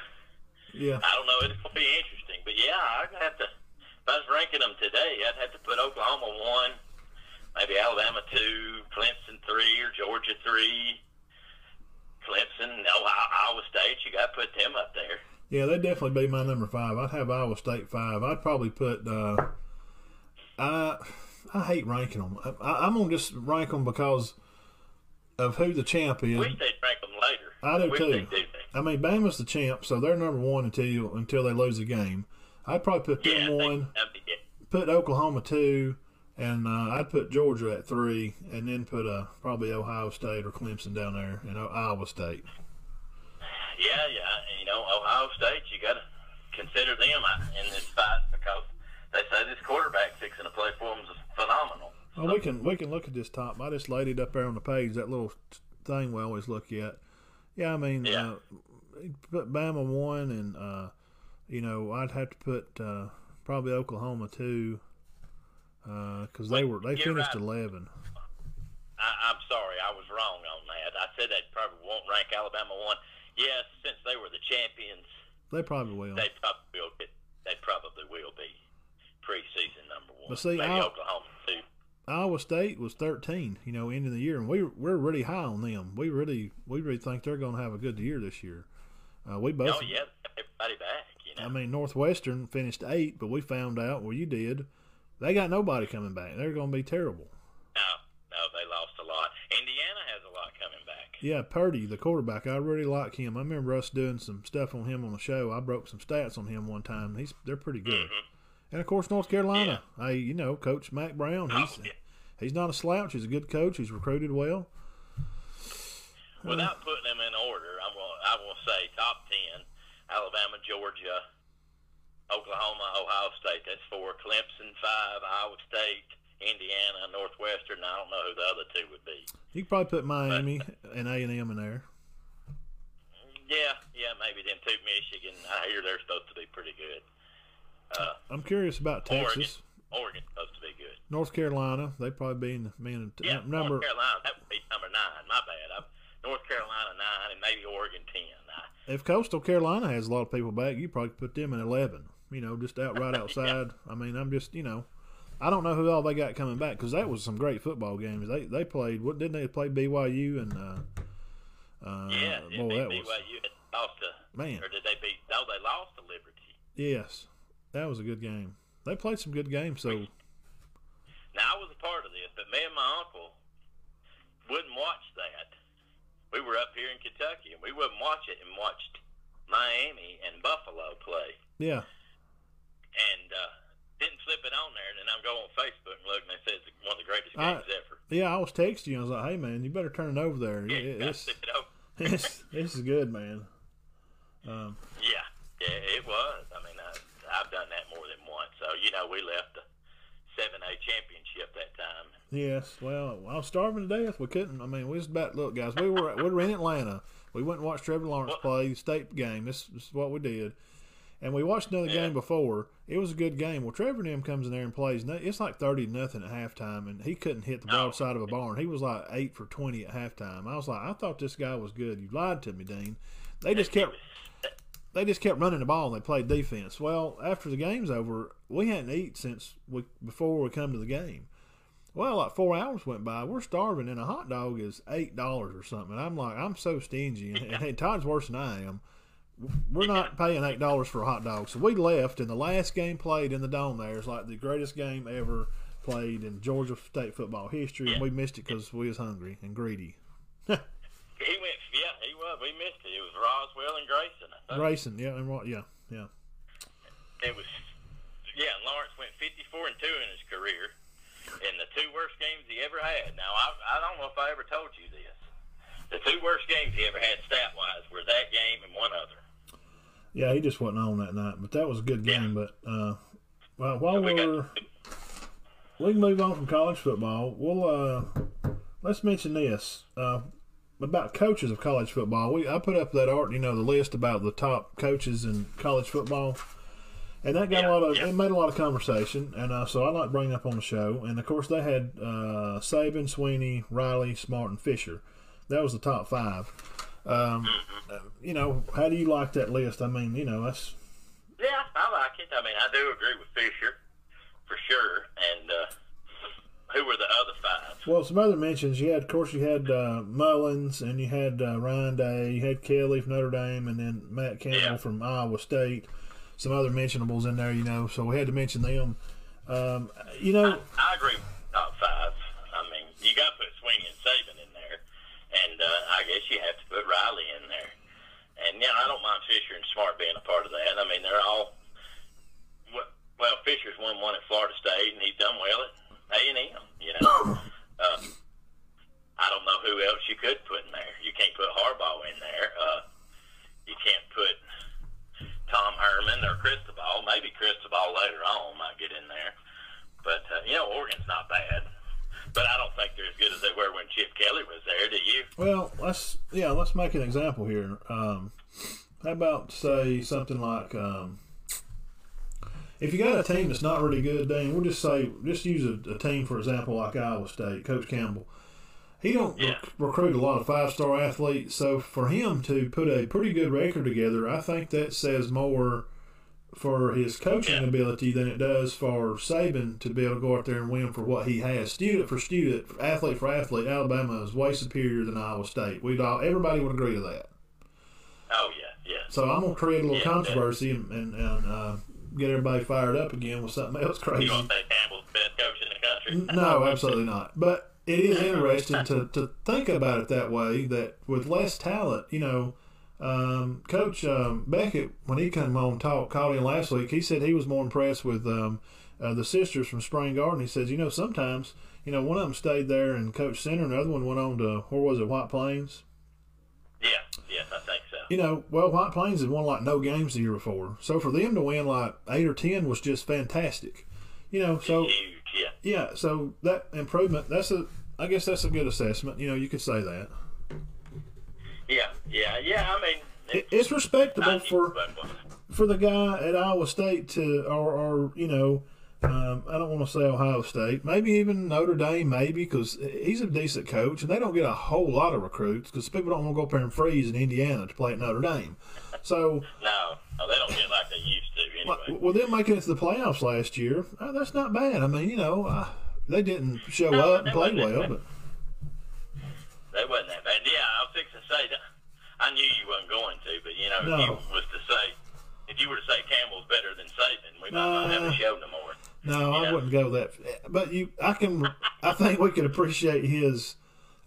Yeah, I don't know. It's gonna be interesting. But yeah, I'm gonna have to. If I was ranking them today, I'd have to put Oklahoma one, maybe Alabama two, Clemson three, or Georgia three. Clemson, no, Iowa State. You got to put them up there. Yeah, they'd definitely be my number five. I'd have Iowa State five. I'd probably put. Uh, I I hate ranking them. I, I'm gonna just rank them because of who the champ is. Wish they'd rank them later. I do Wish too. I mean, Bama's the champ, so they're number one until until they lose a game. I'd probably put them Yeah, I one, that'd be it. put Oklahoma two, and uh, I'd put Georgia at three, and then put uh, probably Ohio State or Clemson down there, and Iowa State. Yeah, yeah. And, you know, Ohio State, you got to consider them uh, in this fight because they say this quarterback fixing to play for them is phenomenal. Well, we can we can look at this top. I just laid it up there on the page. That little thing we always look at. Yeah, I mean, Yeah. uh, put Bama one, and uh, you know, I'd have to put uh, probably Oklahoma too, because they were they You're finished right. eleven. I, I'm sorry, I was wrong on that. I said they probably won't rank Alabama one. Yes, since they were the champions, They probably will. they probably will. Get, they probably will be preseason number one. But see, maybe I- Oklahoma too. Iowa State was 13, you know, end of the year, and we we're really high on them. We really we really think they're going to have a good year this year. Uh, we both. Oh yeah, everybody back. You know. I mean, Northwestern finished eight, but we found out well, you did. They got nobody coming back. They're going to be terrible. No, no, they lost a lot. Indiana has a lot coming back. Yeah, Purdy, the quarterback, I really like him. I remember us doing some stuff on him on the show. I broke some stats on him one time. He's they're pretty good. Mm-hmm. And of course, North Carolina. Hey, you know, Coach Mack Brown. He's Oh, yeah. he's not a slouch. He's a good coach. He's recruited well. Without putting them in order, I will I will say top ten: Alabama, Georgia, Oklahoma, Ohio State. That's four. Clemson five. Iowa State, Indiana, Northwestern. I don't know who the other two would be. You could probably put Miami and A and M in there. Yeah, yeah, maybe them two. Michigan. I hear they're supposed to be pretty good. Uh, I'm curious about Oregon. Texas, Oregon's supposed to be good. North Carolina. They probably be in the man Yeah, number. North Carolina. That would be number nine. My bad. I'm, North Carolina nine, and maybe Oregon ten. I, If Coastal Carolina has a lot of people back, you probably put them in eleven. You know, just out right outside. I mean, I'm just you know, I don't know who all they got coming back because that was some great football games. They they played. What didn't they play BYU and? Uh, uh, yeah, boy, that BYU. It lost to, man. or did they beat? No, they lost to Liberty. Yes, that was a good game. They played some good games. So Now I was a part of this, but me and my uncle wouldn't watch that. We were up here in Kentucky, and we wouldn't watch it, and watched Miami and Buffalo play, yeah, and uh, didn't flip it on there. And then I'm going on Facebook and look, and they said it's one of the greatest I- games ever. yeah. I was texting you. I was like, "Hey man, you better turn it over there. Yeah, It- It's, it over. it's, this is good, man." Um, Yeah, yeah, it was. I mean, I, I've done that more than once. So you know, we left the A championship that time. Yes, well, I was starving to death. We couldn't. I mean, we was about look, guys. We were we were in Atlanta. We went and watched Trevor Lawrence play the state game. This, this is what we did, and we watched another Yeah. game before. It was a good game. Well, Trevor and him comes in there and plays. It's like thirty to nothing at halftime, and he couldn't hit the broadside of a barn. He was like eight for twenty at halftime. I was like, I thought this guy was good. You lied to me, Dean. They just kept they just kept running the ball and they played defense. Well, after the game's over, we hadn't eaten since we before we come to the game. Well, like four hours went by. We're starving, and a hot dog is eight dollars or something. And I'm like, I'm so stingy, and, and Todd's worse than I am. We're not paying eight dollars for a hot dog, so we left. And the last game played in the dome there is like the greatest game ever played in Georgia State football history, and we missed it because we was hungry and greedy. He went, yeah, he was. We missed it. It was Roswell and Grayson. I. Grayson, yeah, and what, yeah, yeah. It was, yeah. Lawrence went 54 and two in his career, in the two worst games he ever had. Now I, I don't know if I ever told you this. The two worst games he ever had stat wise were that game and one other. Yeah, he just wasn't on that night, but that was a good game. But uh, well, while We we're got we can move on from college football. We'll uh, let's mention this uh, about coaches of college football. We I put up that art, you know, the list about the top coaches in college football, and that got Yeah, a lot of yeah. it made a lot of conversation. And uh, so I like to bring up on the show. And of course, they had uh, Saban, Sweeney, Riley, Smart, and Fisher. That was the top five. Um, Mm-hmm. you know, how do you like that list? I mean, you know, that's Yeah, I like it. I mean, I do agree with Fisher for sure. And uh, who were the other five? Well, some other mentions. You had, of course, you had uh, Mullins, and you had uh, Ryan Day, you had Kelly from Notre Dame, and then Matt Campbell Yeah. from Iowa State. Some other mentionables in there, you know. So we had to mention them. Um, you know, I agree top five. I mean, you got to put Sweeney and Saban in there, and uh, I guess you have to put Riley in there. And yeah, I don't mind Fisher and Smart being a part of that. I mean, they're all well. well Fisher's won one at Florida State, and he's done well at A and M. You know, uh, I don't know who else you could put in there. You can't put Harbaugh in there. Uh, you can't put Tom Herman or Cristobal. Maybe Cristobal later on might get in there. But uh, you know, Oregon's not bad. But I don't think they're as good as they were when Chip Kelly was there. Do you? well, let's yeah, let's make an example here. Um, how about say something like, um, if you got a team that's not really good, Dane, we'll just say just use a, a team for example like Iowa State, Coach Campbell. He don't Yeah. rec- recruit a lot of five star athletes, so for him to put a pretty good record together, I think that says more for his coaching Yeah. ability than it does for Saban to be able to go out there and win for what he has. Student for student, athlete for athlete, Alabama is way superior than Iowa State. We'd all everybody would agree to that. Oh yeah, yeah. So I'm gonna create a little Yeah, controversy and and, and uh, get everybody fired up again with something else crazy. You say Campbell's the best coach in the country? No, absolutely not. But it is interesting to, to think about it that way. That with less talent, you know, um, Coach um, Beckett, when he came on talk, called in last week, he said he was more impressed with um, uh, the sisters from Spring Garden. He says, you know, sometimes, you know, one of them stayed there and Coach Center, and the other one went on to where was it, White Plains. Yeah, yes, I think. You know, well, White Plains had won like no games the year before, so for them to win like eight or ten was just fantastic. You know, so yeah. yeah, so that improvement, that's a, I guess that's a good assessment. You know, you could say that. Yeah, yeah, yeah. I mean, It, it's respectable for for the guy at Iowa State to, or, or you know, um, I don't want to say Ohio State, maybe even Notre Dame, maybe because he's a decent coach, and they don't get a whole lot of recruits because people don't want to go up there and freeze in Indiana to play at Notre Dame. So, no, no, they don't get like they used to well, anyway. well, them making it to the playoffs last year, uh, that's not bad. I mean, you know, uh, they didn't show No, up and play well, but They wasn't that bad. Yeah, I was fixing to say that. I knew you weren't going to, but you know, No. if you was to say, if you were to say Campbell's better than Saban, we might not have a show no more. No, I Yeah. wouldn't go that. But you, I can. I think we could appreciate his,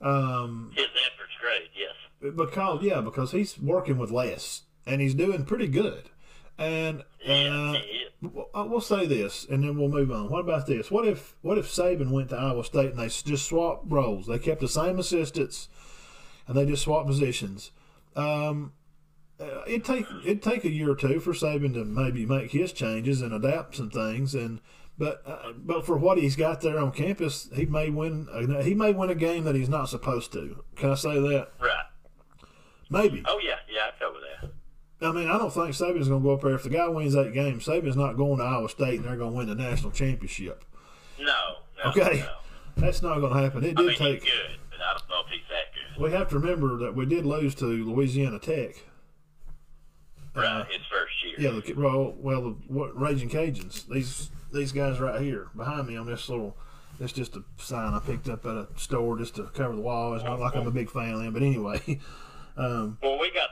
um, His effort's great, yes. because yeah, because he's working with less and he's doing pretty good. And Yeah, uh, he is. w- uh, we'll say this, and then we'll move on. What about this? What if what if Saban went to Iowa State and they just swapped roles? They kept the same assistants, and they just swapped positions. Um, uh, it'd take it'd take a year or two for Saban to maybe make his changes and adapt some things, and but uh, but for what he's got there on campus, he may win. uh, He may win a game that he's not supposed to. Can I say that? Right. Maybe. Oh yeah, yeah, I cover that. I mean, I don't think Saban's going to go up there. If the guy wins eight games, Saban's not going to Iowa State and they're going to win the national championship. No, no, Okay. no. That's not going to happen. It I did mean, take. he's good, but I don't know if he's that good. We have to remember that we did lose to Louisiana Tech. Right, his first year. Yeah, the well, well, the what, Raging Cajuns. These these guys right here behind me on this little. It's just a sign I picked up at a store just to cover the wall. It's not like I'm a big fan of them, but anyway. Um, Well, we got.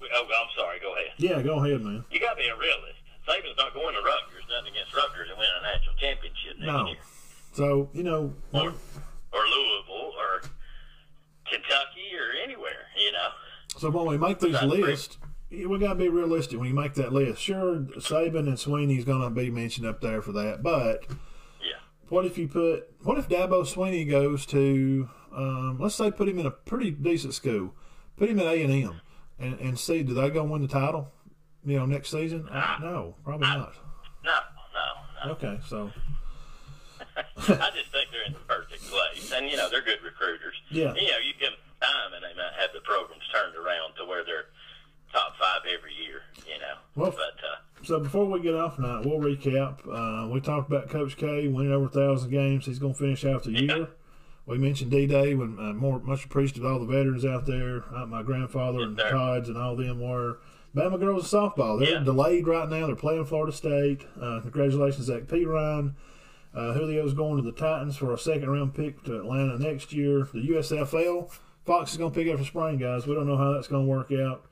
Oh, I'm sorry. Go ahead. yeah, go ahead, man. You got to be a realist. Saban's not going to Rutgers. Nothing against Rutgers and win a national championship next No. year, So you know, or or Louisville, or Kentucky, or anywhere. You know. So when we make these lists, we got to be realistic when you make that list. Sure, Saban and Sweeney's going to be mentioned up there for that, but Yeah. what if you put? What if Dabo Sweeney goes to? Um, let's say put him in a pretty decent school, put him at A and M, and and see do they go win the title? You know, next season? Uh, no, probably not. No, no, no. Okay, so I just think they're in the perfect place, and you know they're good recruiters. Yeah. You know, you give them time, and they might have the programs turned around to where they're top five every year. You know. Well, but uh, So before we get off tonight, we'll recap. Uh, we talked about Coach K winning over a thousand games. He's going to finish out the year. We mentioned D-Day when uh, more much appreciated all the veterans out there. Uh, my grandfather and sir. Todd's and all them were. Bama girls softball. They're Yeah. delayed right now. They're playing Florida State. Uh, congratulations, Zach Pyron. Uh, Julio's going to the Titans for a second round pick to Atlanta next year. The USFL, Fox is going to pick up for spring, guys. We don't know how that's going to work out.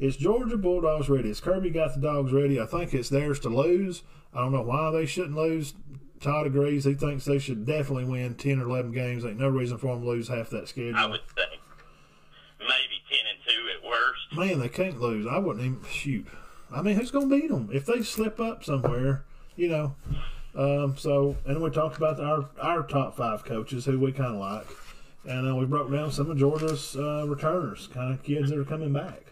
Is Georgia Bulldogs ready? Has Kirby got the dogs ready? I think it's theirs to lose. I don't know why they shouldn't lose. Todd agrees. He thinks they should definitely win 10 or 11 games. Ain't no reason for them to lose half that schedule. I would think maybe ten and two at worst. Man, they can't lose. I wouldn't even shoot. I mean, who's going to beat them if they slip up somewhere? You know. Um, so, and we talked about our our top five coaches who we kind of like, and uh, we broke down some of Georgia's uh, returners, kind of kids that are coming back.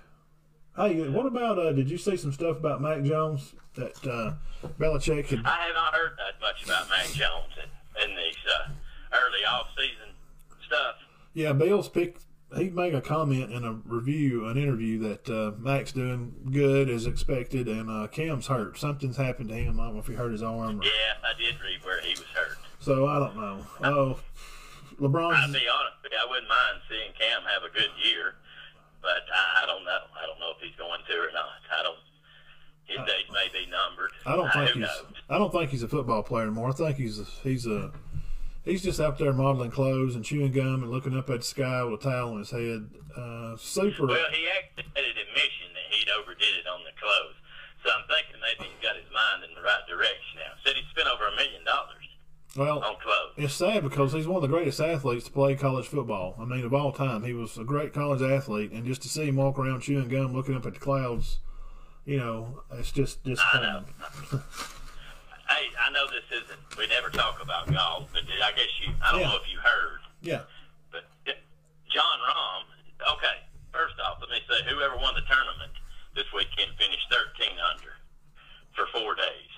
Hey, what about? Uh, did you see some stuff about Mac Jones that uh, Belichick had? I have not heard that much about Mac Jones in, in these uh, early off-season stuff. Yeah, Belichick. He made a comment in a review, an interview that uh, Mac's doing good as expected, and uh, Cam's hurt. Something's happened to him. I don't know if he hurt his arm. Or, Yeah, I did read where he was hurt. So I don't know. Oh, LeBron. I'll LeBron's. be honest I wouldn't mind seeing Cam have a good year, but I, I don't know. I don't know if he's going to or not. I don't. his days may be numbered. I don't Uh, think he's. knows? I don't think he's a football player anymore. I think he's a, he's a he's just out there modeling clothes and chewing gum and looking up at the sky with a towel on his head. Uh, super. Well, he actually had an admission that he'd overdid it on the clothes. So I'm thinking maybe he's got his mind in the right direction now. Said he spent over a million dollars Well, on it's sad because he's one of the greatest athletes to play college football. I mean, of all time, he was a great college athlete, and just to see him walk around chewing gum, looking up at the clouds, you know, it's just disappointing. Hey, I know this isn't. We never talk about golf, but I guess you. I don't Yeah. know if you heard, Yeah. but Jon Rahm. Okay, first off, let me say whoever won the tournament this weekend finished 13 under for four days.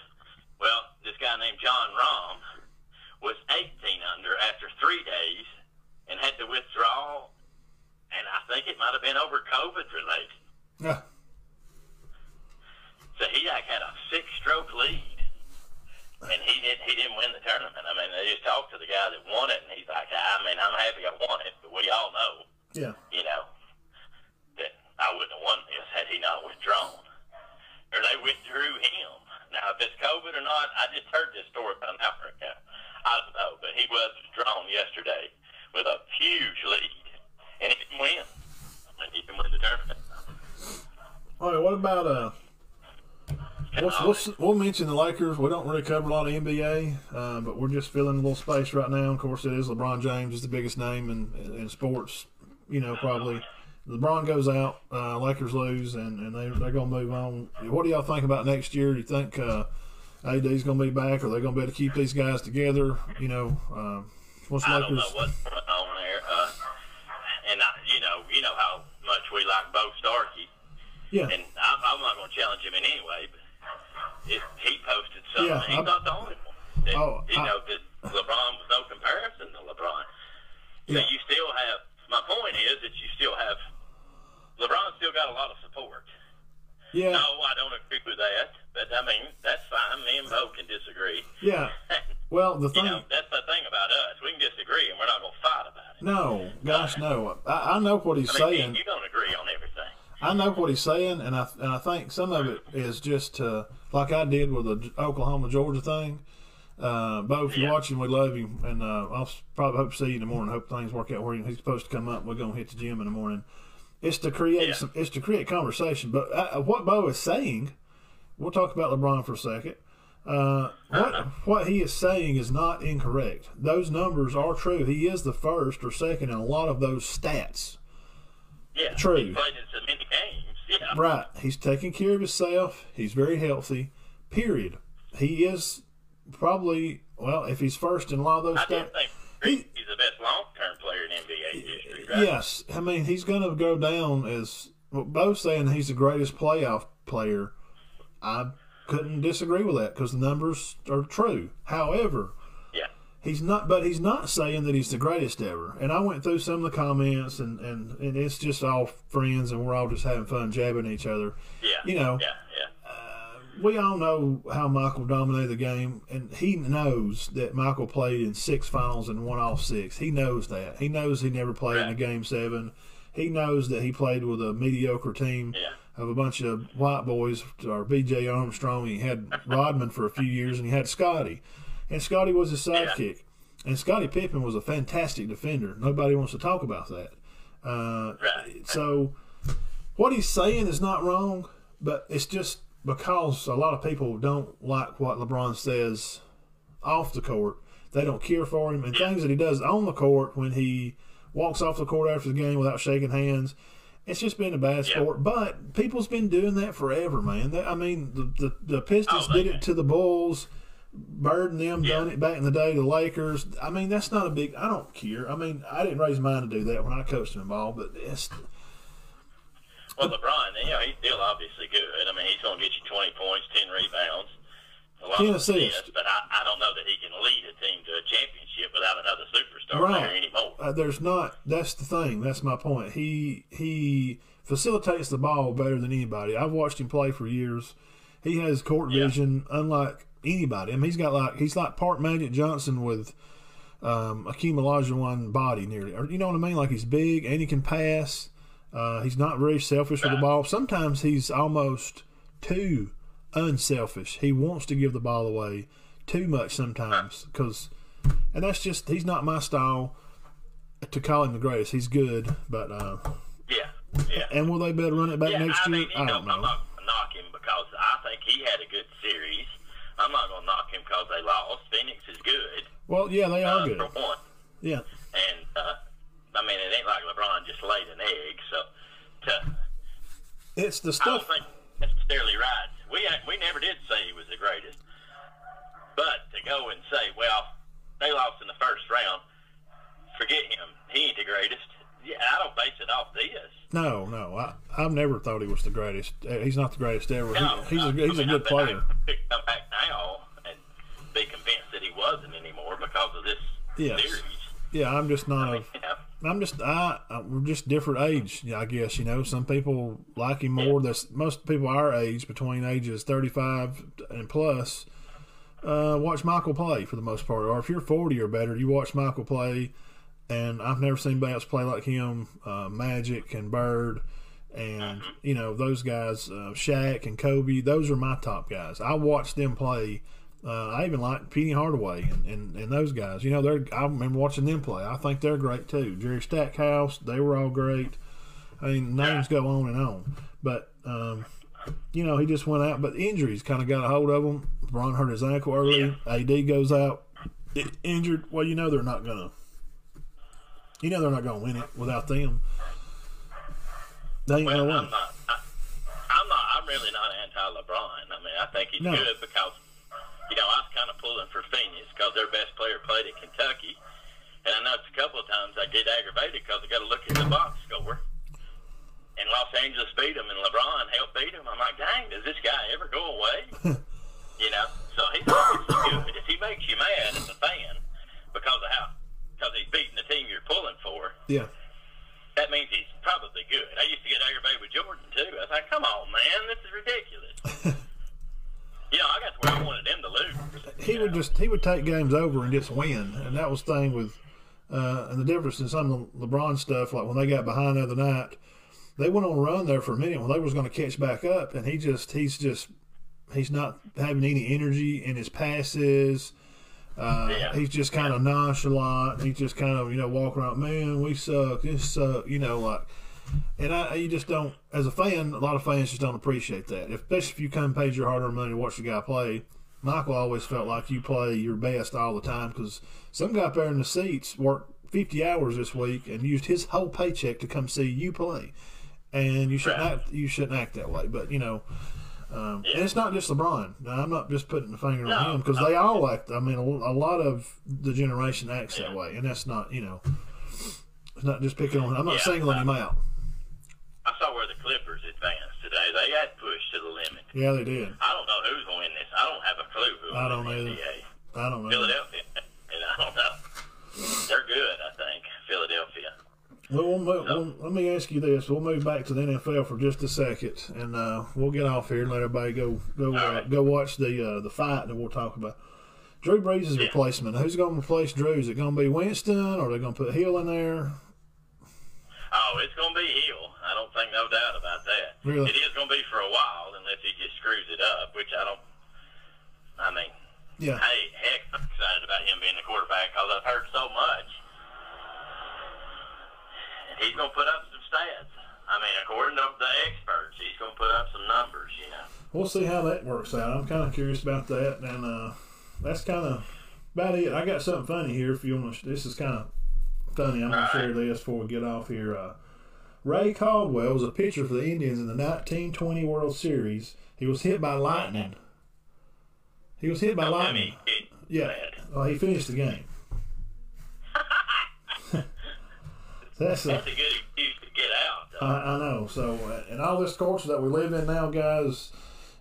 Well, this guy named Jon Rahm was 18 under after three days and had to withdraw, and I think it might have been over COVID related. Yeah. So he like had a six stroke lead. And he didn't he didn't win the tournament. I mean they just talked to the guy that won it and he's like, I mean, I'm happy I won it, but we all know, Yeah. you know, that I wouldn't have won this had he not withdrawn. Or they withdrew him. Now if it's COVID or not, I just heard this story about Africa. I don't know, but he was withdrawn yesterday with a huge lead. And he didn't win. And he didn't win the tournament. All right. What about uh? What's, what's, we'll mention the Lakers. We don't really cover a lot of NBA, uh, but we're just filling a little space right now. Of course, it is LeBron James is the biggest name in, in sports. You know, probably LeBron goes out, uh, Lakers lose, and, and they they're gonna move on. What do y'all think about next year? Do you think uh, AD's gonna be back? Are they gonna be able to keep these guys together? You know, uh, what's I don't know what's going on there. Uh, and I, you know, you know how much we like Bo Starkey, Yeah, and I'm, I'm not going to challenge him in any way. But it, he posted something. Yeah, He's I'm- not the only one. That, Oh, you I- know that LeBron was no comparison to LeBron. So Yeah. you still have. My point is that you still have. LeBron still got a lot of support. Yeah, No, I don't agree with that, but I mean that's fine. Me and Bo can disagree. yeah. Well, the you thing. know, that's the thing about us. We can disagree, and we're not going to fight about it. No, gosh, no. I, I know what he's I mean, saying. you don't agree on everything. I know what he's saying, and I and I think some of it is just uh, like I did with the Oklahoma Georgia thing. Uh, Bo, if you're Yeah. watching, we love you, and uh, I'll probably hope to see you in the morning. Hope things work out where he's supposed to come up. We're gonna hit the gym in the morning. It's to create Yeah. some. It's to create conversation. But uh, what Bo is saying, we'll talk about LeBron for a second. Uh, what what he is saying is not incorrect. Those numbers are true. He is the first or second in a lot of those stats. Yeah, True. He played in so many games. Yeah, Right. He's taking care of himself. He's very healthy. Period. He is probably well, if he's first in a lot of those stats. Just think He- he's the best long-term player in NBA history. Right? Yes, I mean he's going to go down as well, both saying he's the greatest playoff player. I couldn't disagree with that because the numbers are true. However, Yeah. he's not, but he's not saying that he's the greatest ever. And I went through some of the comments, and and, and it's just all friends, and we're all just having fun jabbing each other. Yeah. You know, Yeah. Yeah. We all know how Michael dominated the game, and he knows that Michael played in six finals and won all six. He knows that. He knows he never played in a game seven. He knows that he played with a mediocre team Yeah. of a bunch of white boys, or B.J. Armstrong. He had Rodman for a few years, and he had Scottie, and Scottie was his sidekick. And Scottie Pippen was a fantastic defender. Nobody wants to talk about that. Uh, Right. so what he's saying is not wrong, but it's just because a lot of people don't like what LeBron says off the court. They don't care for him and things that he does on the court when he walks off the court after the game without shaking hands. It's just been a bad Yeah. sport, but people's been doing that forever, man. They, I mean, the the, the Pistons Oh, did it to the Bulls. Bird and them Yeah. done it back in the day. To the Lakers. I mean, that's not a big. I don't care. I mean, I didn't raise mine to do that when I coached them all, but it's Well, LeBron, you know, he's still obviously good. I mean, he's going to get you 20 points, 10 rebounds, a lot 10 of assists. But I, I don't know that he can lead a team to a championship without another superstar Right. player anymore. uh, there's not. That's the thing. That's my point. He he facilitates the ball better than anybody. I've watched him play for years. He has court Yeah. vision unlike anybody. I mean, he's got like he's like part Magic Johnson with um, Akeem Olajuwon body nearly. Or, you know what I mean? Like he's big and he can pass. Uh, he's not very selfish with the ball. Sometimes he's almost too unselfish. He wants to give the ball away too much sometimes because, and that's just he's not my style. To call him the greatest, he's good, but uh, Yeah, yeah. and will they be able to run it back yeah, next I year? mean, you I don't know. I'm not knock him because I think he had a good series. I'm not gonna knock him because they lost. Phoenix is good. Well, yeah, they are uh, good. for one. Yeah, And uh, I mean, it ain't like LeBron just laid an egg. So, to, it's the I don't stuff. think necessarily right. We we never did say he was the greatest, but to go and say, well, they lost in the first round, forget him. He ain't the greatest. Yeah, I don't base it off this. No, no, I, I've never thought he was the greatest. Uh, He's not the greatest ever. He- No, he's a I he's a mean, good I player. I come back now and be convinced that he wasn't anymore because of this Yes. series. Yeah, I'm just not a. You know, I'm just I, I we're just different age. I guess you know some people like him more. That's most people our age, between ages 35 and plus, uh, watch Michael play for the most part. Or if you're 40 or better, you watch Michael play. And I've never seen anybody else play like him. Uh, Magic and Bird, and you know those guys, uh, Shaq and Kobe. Those are my top guys. I watched them play. Uh, I even like Penny Hardaway and, and, and those guys. You know, they're. I remember watching them play. I think they're great too. Jerry Stackhouse, they were all great. I mean, names go on and on. But um, you know, he just went out. But injuries kind of got a hold of him. Bron hurt his ankle early. AD goes out injured. Well, you know they're not gonna. You know they're not gonna win it without them. They ain't well, gonna I'm win. not. I, I'm not. I'm really not anti-LeBron. I mean, I think he's No. good because you know I was kind of pulling for Phoenix because their best player played at Kentucky, and I know it's a couple of times I get aggravated because I got to look at the box score. And Los Angeles beat them, and LeBron helped beat them. I'm like, dang, does this guy ever go away? you know, so he's obviously good. If he makes you mad as a fan because of how, because he's beating the team you're pulling for, Yeah. that means he's probably good. I used to get aggravated with Jordan too. I was like, come on, man, this is ridiculous. know, I got to where I wanted them to lose. he would just he would take games over and just win, and that was the thing with uh, and the difference in some of the LeBron stuff. Like when they got behind the other night, they went on a run there for a minute when they was going to catch back up, and he just he's just he's not having any energy in his passes. Uh, Yeah. He's just kind of nonchalant. He's just kind of you know walking around, man, we suck, this suck, you know, like. And I, you just don't, as a fan, a lot of fans just don't appreciate that. Especially if you come paid your hard-earned money to watch the guy play. Michael always felt like you play your best all the time because some guy up there in the seats worked 50 hours this week and used his whole paycheck to come see you play. And you shouldn't Right. act, you shouldn't act that way. But you know, um, Yeah. and it's not just LeBron. Now, I'm not just putting the finger No, on him because they all act. I mean, a, a lot of the generation acts that way, and that's not you know, it's not just picking on. I'm not Yeah, singling him out. I saw where the Clippers advanced today. They had pushed to the limit. Yeah, they did. I don't know who's going to win this. I don't have a clue who. I don't win the either. NBA. I don't know. Philadelphia, and I don't know. They're good, I think. Philadelphia. Well, we'll move, we'll, let me ask you this. We'll move back to the NFL for just a second, and uh, we'll get off here and let everybody go go uh, right. go watch the uh, the fight, and we'll talk about Drew Brees' Yeah. replacement. Who's going to replace Drew? Is it going to be Winston, or are they going to put Hill in there? Oh, it's going to be Hill. I don't think no doubt about that. Really? It is going to be for a while unless he just screws it up, which I don't. I mean, Yeah, hey, heck, I'm excited about him being the quarterback because I've heard so much. He's going to put up some stats. I mean, according to the experts, he's going to put up some numbers, you know. we'll see how that works out. I'm kind of curious about that, and uh, that's kind of about it. I got something funny here. If you want to, this is kind of funny. I'm going to share this before we get off here. Uh, Ray Caldwell was a pitcher for the Indians in the 1920 World Series. He was hit by lightning. He was hit by lightning. Yeah. bad. Well, he finished the game. That's a, That's a good excuse to get out. I, I know. So, uh, in all this culture that we live in now, guys,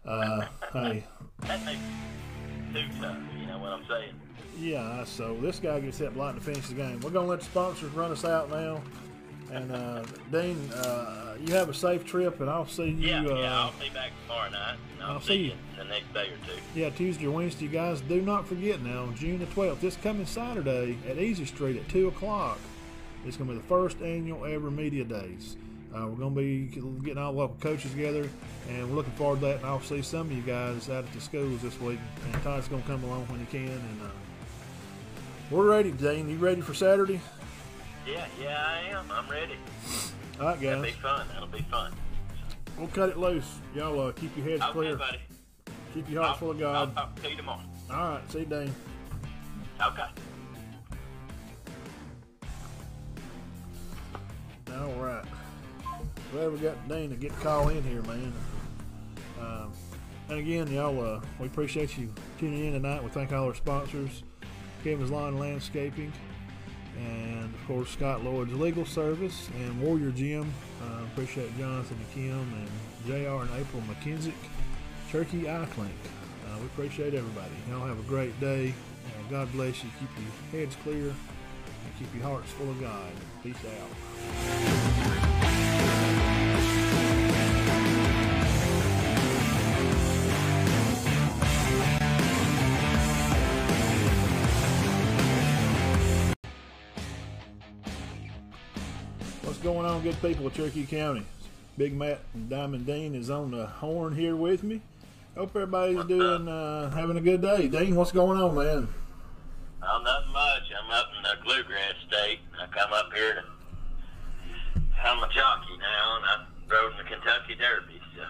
uh, hey, that makes tough. You know what I'm saying? yeah. So this guy gets hit by lightning to finish the game. We're gonna let the sponsors run us out now. And uh, Dean, uh, you have a safe trip, and I'll see you. Yeah, uh, yeah. I'll be back tomorrow night, and I'll, I'll see you you. the next day or two. Yeah, Tuesday or Wednesday, guys. Do not forget now, June the 12th, this coming Saturday at Easy Street at 2 o'clock, it's going to be the first annual ever Media Days. Uh, we're going to be getting all local coaches together, and we're looking forward to that. And I'll see some of you guys out at the schools this week. And Todd's going to come along when he can. And uh, we're ready, Dean. You ready for Saturday? Yeah, yeah, I am. I'm ready. All right, guys. That'll be fun. That'll be fun. We'll cut it loose. Y'all uh, keep your heads Okay, clear. buddy. Keep your hearts full of God. I'll talk to you tomorrow. All right. See you, Dean. Okay. All right. Glad we got Dane to get call in here, man. Um, and again, y'all, uh, we appreciate you tuning in tonight. We thank all our sponsors, Kevin's Lawn Landscaping, and of course Scott Lloyd's Legal Service and Warrior Gym. Uh, appreciate Jonathan and Kim and Jr. and April McKenzie, Turkey Eye Clinic. Uh, we appreciate everybody. Y'all have a great day. Uh, God bless you. Keep your heads clear and keep your hearts full of God. Peace out. What's going on, good people of Cherokee County? Big Matt and Diamond Dean is on the horn here with me. Hope everybody's doing, uh, having a good day. Dean, what's going on, man? Oh, nothing much. I'm up in the Bluegrass State. I come up here to. I'm a jockey now, and I rode in the Kentucky Derby. So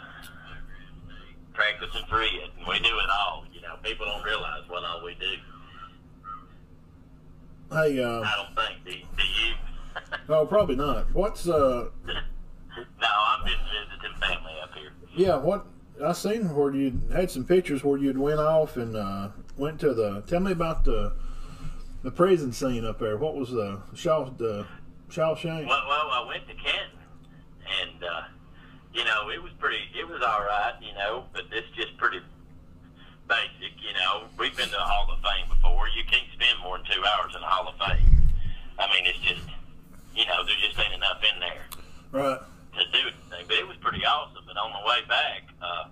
practicing for it, and we do it all. You know, people don't realize what all we do. Hey, uh, I don't think. Do, do you? oh, probably not. What's, uh, no, I'm just visiting family up here. yeah, what, I seen where you had some pictures where you'd went off and, uh, went to the, tell me about the, the prison scene up there. What was the Shaw, the Shawshank? Well, well, I went to Canton, and uh, you know, it was pretty. It was all right, you know, but it's just pretty basic. You know, we've been to the Hall of Fame before. You can't spend more than two hours in the Hall of Fame. I mean, it's just, you know, there just ain't enough in there Right. to do anything. But it was pretty awesome. But on the way back, uh,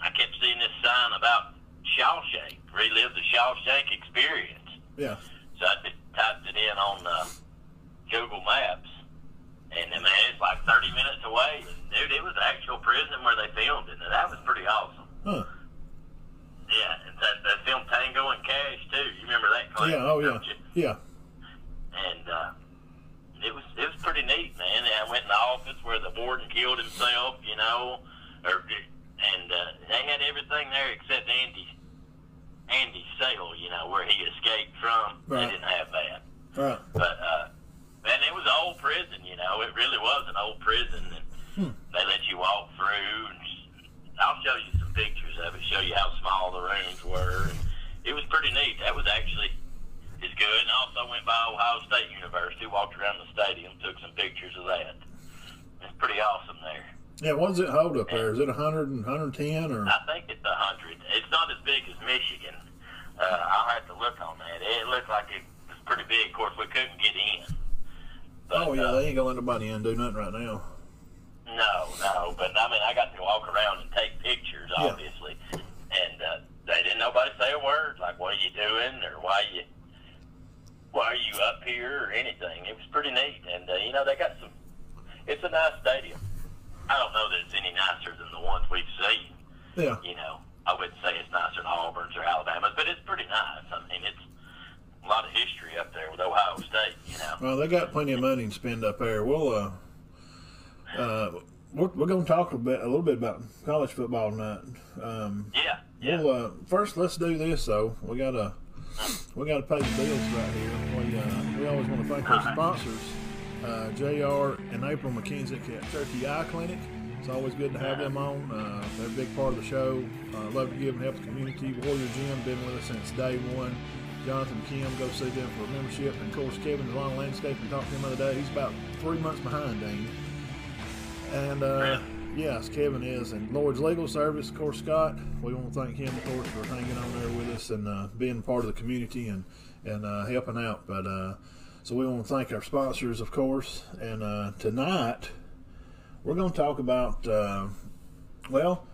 I kept seeing this sign about Shawshank, relive the Shawshank experience. Yeah. So I just typed it in on uh, Google Maps, and man, it's like 30 minutes away. And, dude, it was the actual prison where they filmed it, and that was pretty awesome. Huh. Yeah, and that, that film Tango and Cash too. You remember that? Clip, Yeah. Oh, yeah. you? Yeah. And uh, it was it was pretty neat, man. And I went in the office where the warden killed himself, you know, or and uh, they had everything there except Andy Andy's cell, you know, where he escaped from. Right. They didn't have that. Right. But uh, man, it was an old prison. You know, it really was an old prison, and Hmm. they let you walk through. And I'll show you some pictures of it. Show you how small the rooms were. And it was pretty neat. That was actually is good. And I also went by Ohio State University, walked around the stadium, took some pictures of that. It's pretty awesome there. Yeah. What does it hold up there? Is it 100 and 110 or? I think it's a hundred. It's not as big as Michigan. Uh, I'll have to look on that. It looked like it was pretty big. Of course, we couldn't get in. But, Oh yeah, uh, they ain't gonna let nobody in do nothing right now. No, no, but I mean, I got to walk around and take pictures, obviously, Yeah. and uh, they didn't nobody say a word like "What are you doing?" or "Why you, why are you up here?" or anything. It was pretty neat, and uh, you know they got some. It's a nice stadium. I don't know that it's any nicer than the ones we've seen. Yeah. You know, I wouldn't say it's nicer than Auburn's or Alabama's, but it's pretty nice. I mean, it's a lot of history up there with Ohio State. You know. Well, they got plenty of money to spend up there. We'll uh, uh, we're, we're gonna talk a bit, a little bit about college football tonight. Um, Yeah. Yeah. Well, uh, first let's do this though. We gotta we gotta pay the bills right here. We uh, we always want to thank our sponsors, uh, Jr. and April McKenzie at Turkey Eye Clinic. It's always good to have them on. Uh, they're a big part of the show. Uh, love to give and help the community. Warrior Gym been with us since day one. Jonathan Kim, go see them for a membership. And of course, Kevin Lawn Landscape. We talked to him the other day. He's about three months behind Dane. And uh, yes, Kevin is. And Lloyd's Legal Service, of course, Scott. We want to thank him, of course, for hanging on there with us and uh, being part of the community and and uh, helping out. But uh, so we want to thank our sponsors, of course. And uh, tonight we're going to talk about uh, well,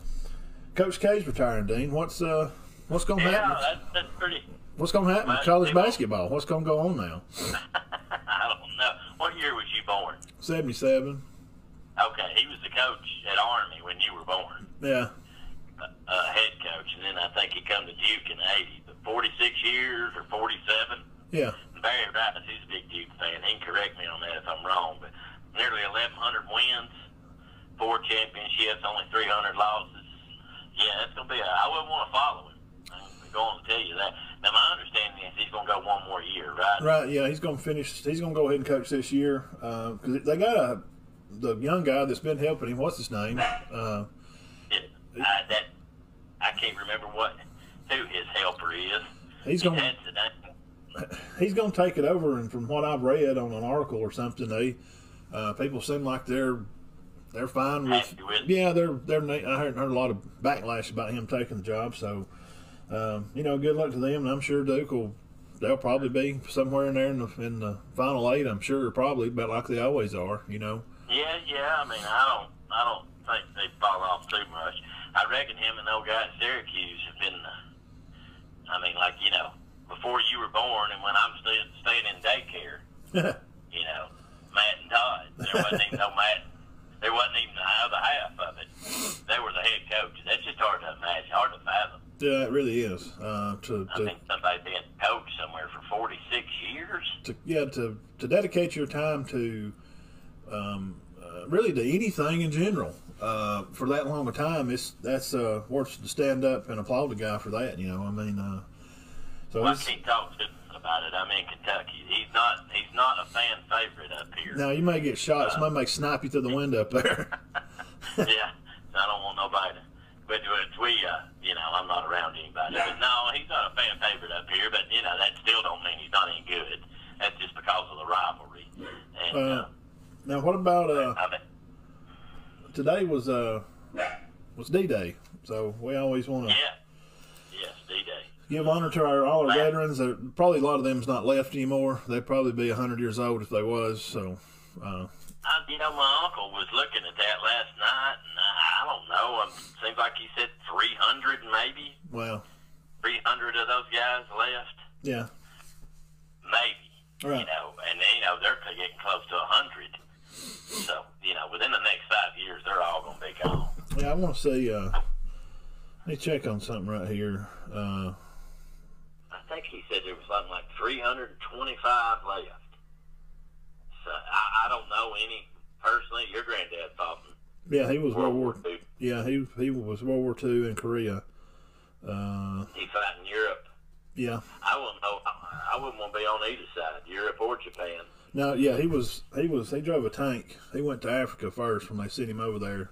Coach K's retiring. Dean, what's uh what's going to Yeah, happen? that's, that's pretty. What's going to happen with college basketball? What's going to go on now? I don't know. What year was you born? Seventy-seven. Okay, he was the coach at Army when you were born, Yeah, uh, uh, head coach, and then I think he come to Duke in '80. But 46 years or 47. yeah, Barry Rice, he's a big Duke fan. He can correct me on that if I'm wrong, but nearly 1,100 wins, four championships, only 300 losses. Yeah, that's gonna be. A, I wouldn't want to follow him. I'm going to tell you that. Now, my understanding is he's gonna go one more year, right? right. Yeah, he's gonna finish. He's gonna go ahead and coach this year because they got a the young guy that's been helping him. What's his name? Uh, I, that I can't remember what who his helper is. he's gonna had the name. he's gonna take it over. And from what I've read on an article or something, they uh, people seem like they're they're fine with. With it. Yeah, they're they're. I heard, heard a lot of backlash about him taking the job. So, um, you know, good luck to them. And I'm sure Duke will. They'll probably be somewhere in there in the, in the final eight. I'm sure, probably, but like they always are. You know. Yeah, yeah. I mean, I don't, I don't think they fall off too much. I reckon him and the old guy at Syracuse have been. Uh, I mean, like you know, before you were born, and when I'm still staying in daycare, you know, Matt and Todd. There wasn't even no Matt. There wasn't even the other half of it. They were the head coaches. That's just hard to imagine, hard to fathom. yeah, it really is. Uh, to, I to mean, somebody being coach somewhere for 46 years. to yeah to to dedicate your time to um, uh, really to anything in general uh, for that long a time it's that's uh, worth to stand up and applaud the guy for that you know I mean uh, so I it's, can't talk to him about it. I'm in Kentucky. He's not. He's not a fan favorite up here. now you may get shot somebody may snipe you through the window up there yeah, I don't want nobody. To, but we, uh, you know, I'm not around anybody. But no, he's not a fan favorite up here. But you know, that still don't mean he's not any good. That's just because of the rivalry. And uh, uh, now what about uh, today was uh was D-Day so we always want to yeah, yes, D-Day. give honor to our all our veterans there probably a lot of them's not left anymore they'd probably be 100 years old if they was so uh, I, you know, my uncle was looking at that last night, and I, I don't know. It seems like he said 300, maybe well 300 of those guys left, yeah maybe. Right. You know, and you know they're getting close to 100. So you know, within the next five years, they're all going to be gone. Yeah, I want to see. Uh, let me check on something right here. Uh, I think he said there was something like 325 left. So I, I don't know any personally. Your granddad fought yeah, he was World War. II. Yeah, he he was World War Two in Korea. Uh, He fought in Europe. yeah. I wouldn't know. I, I wouldn't want to be on either side, Europe or Japan. No, yeah, he was. He was. He drove a tank. He went to Africa first when they sent him over there.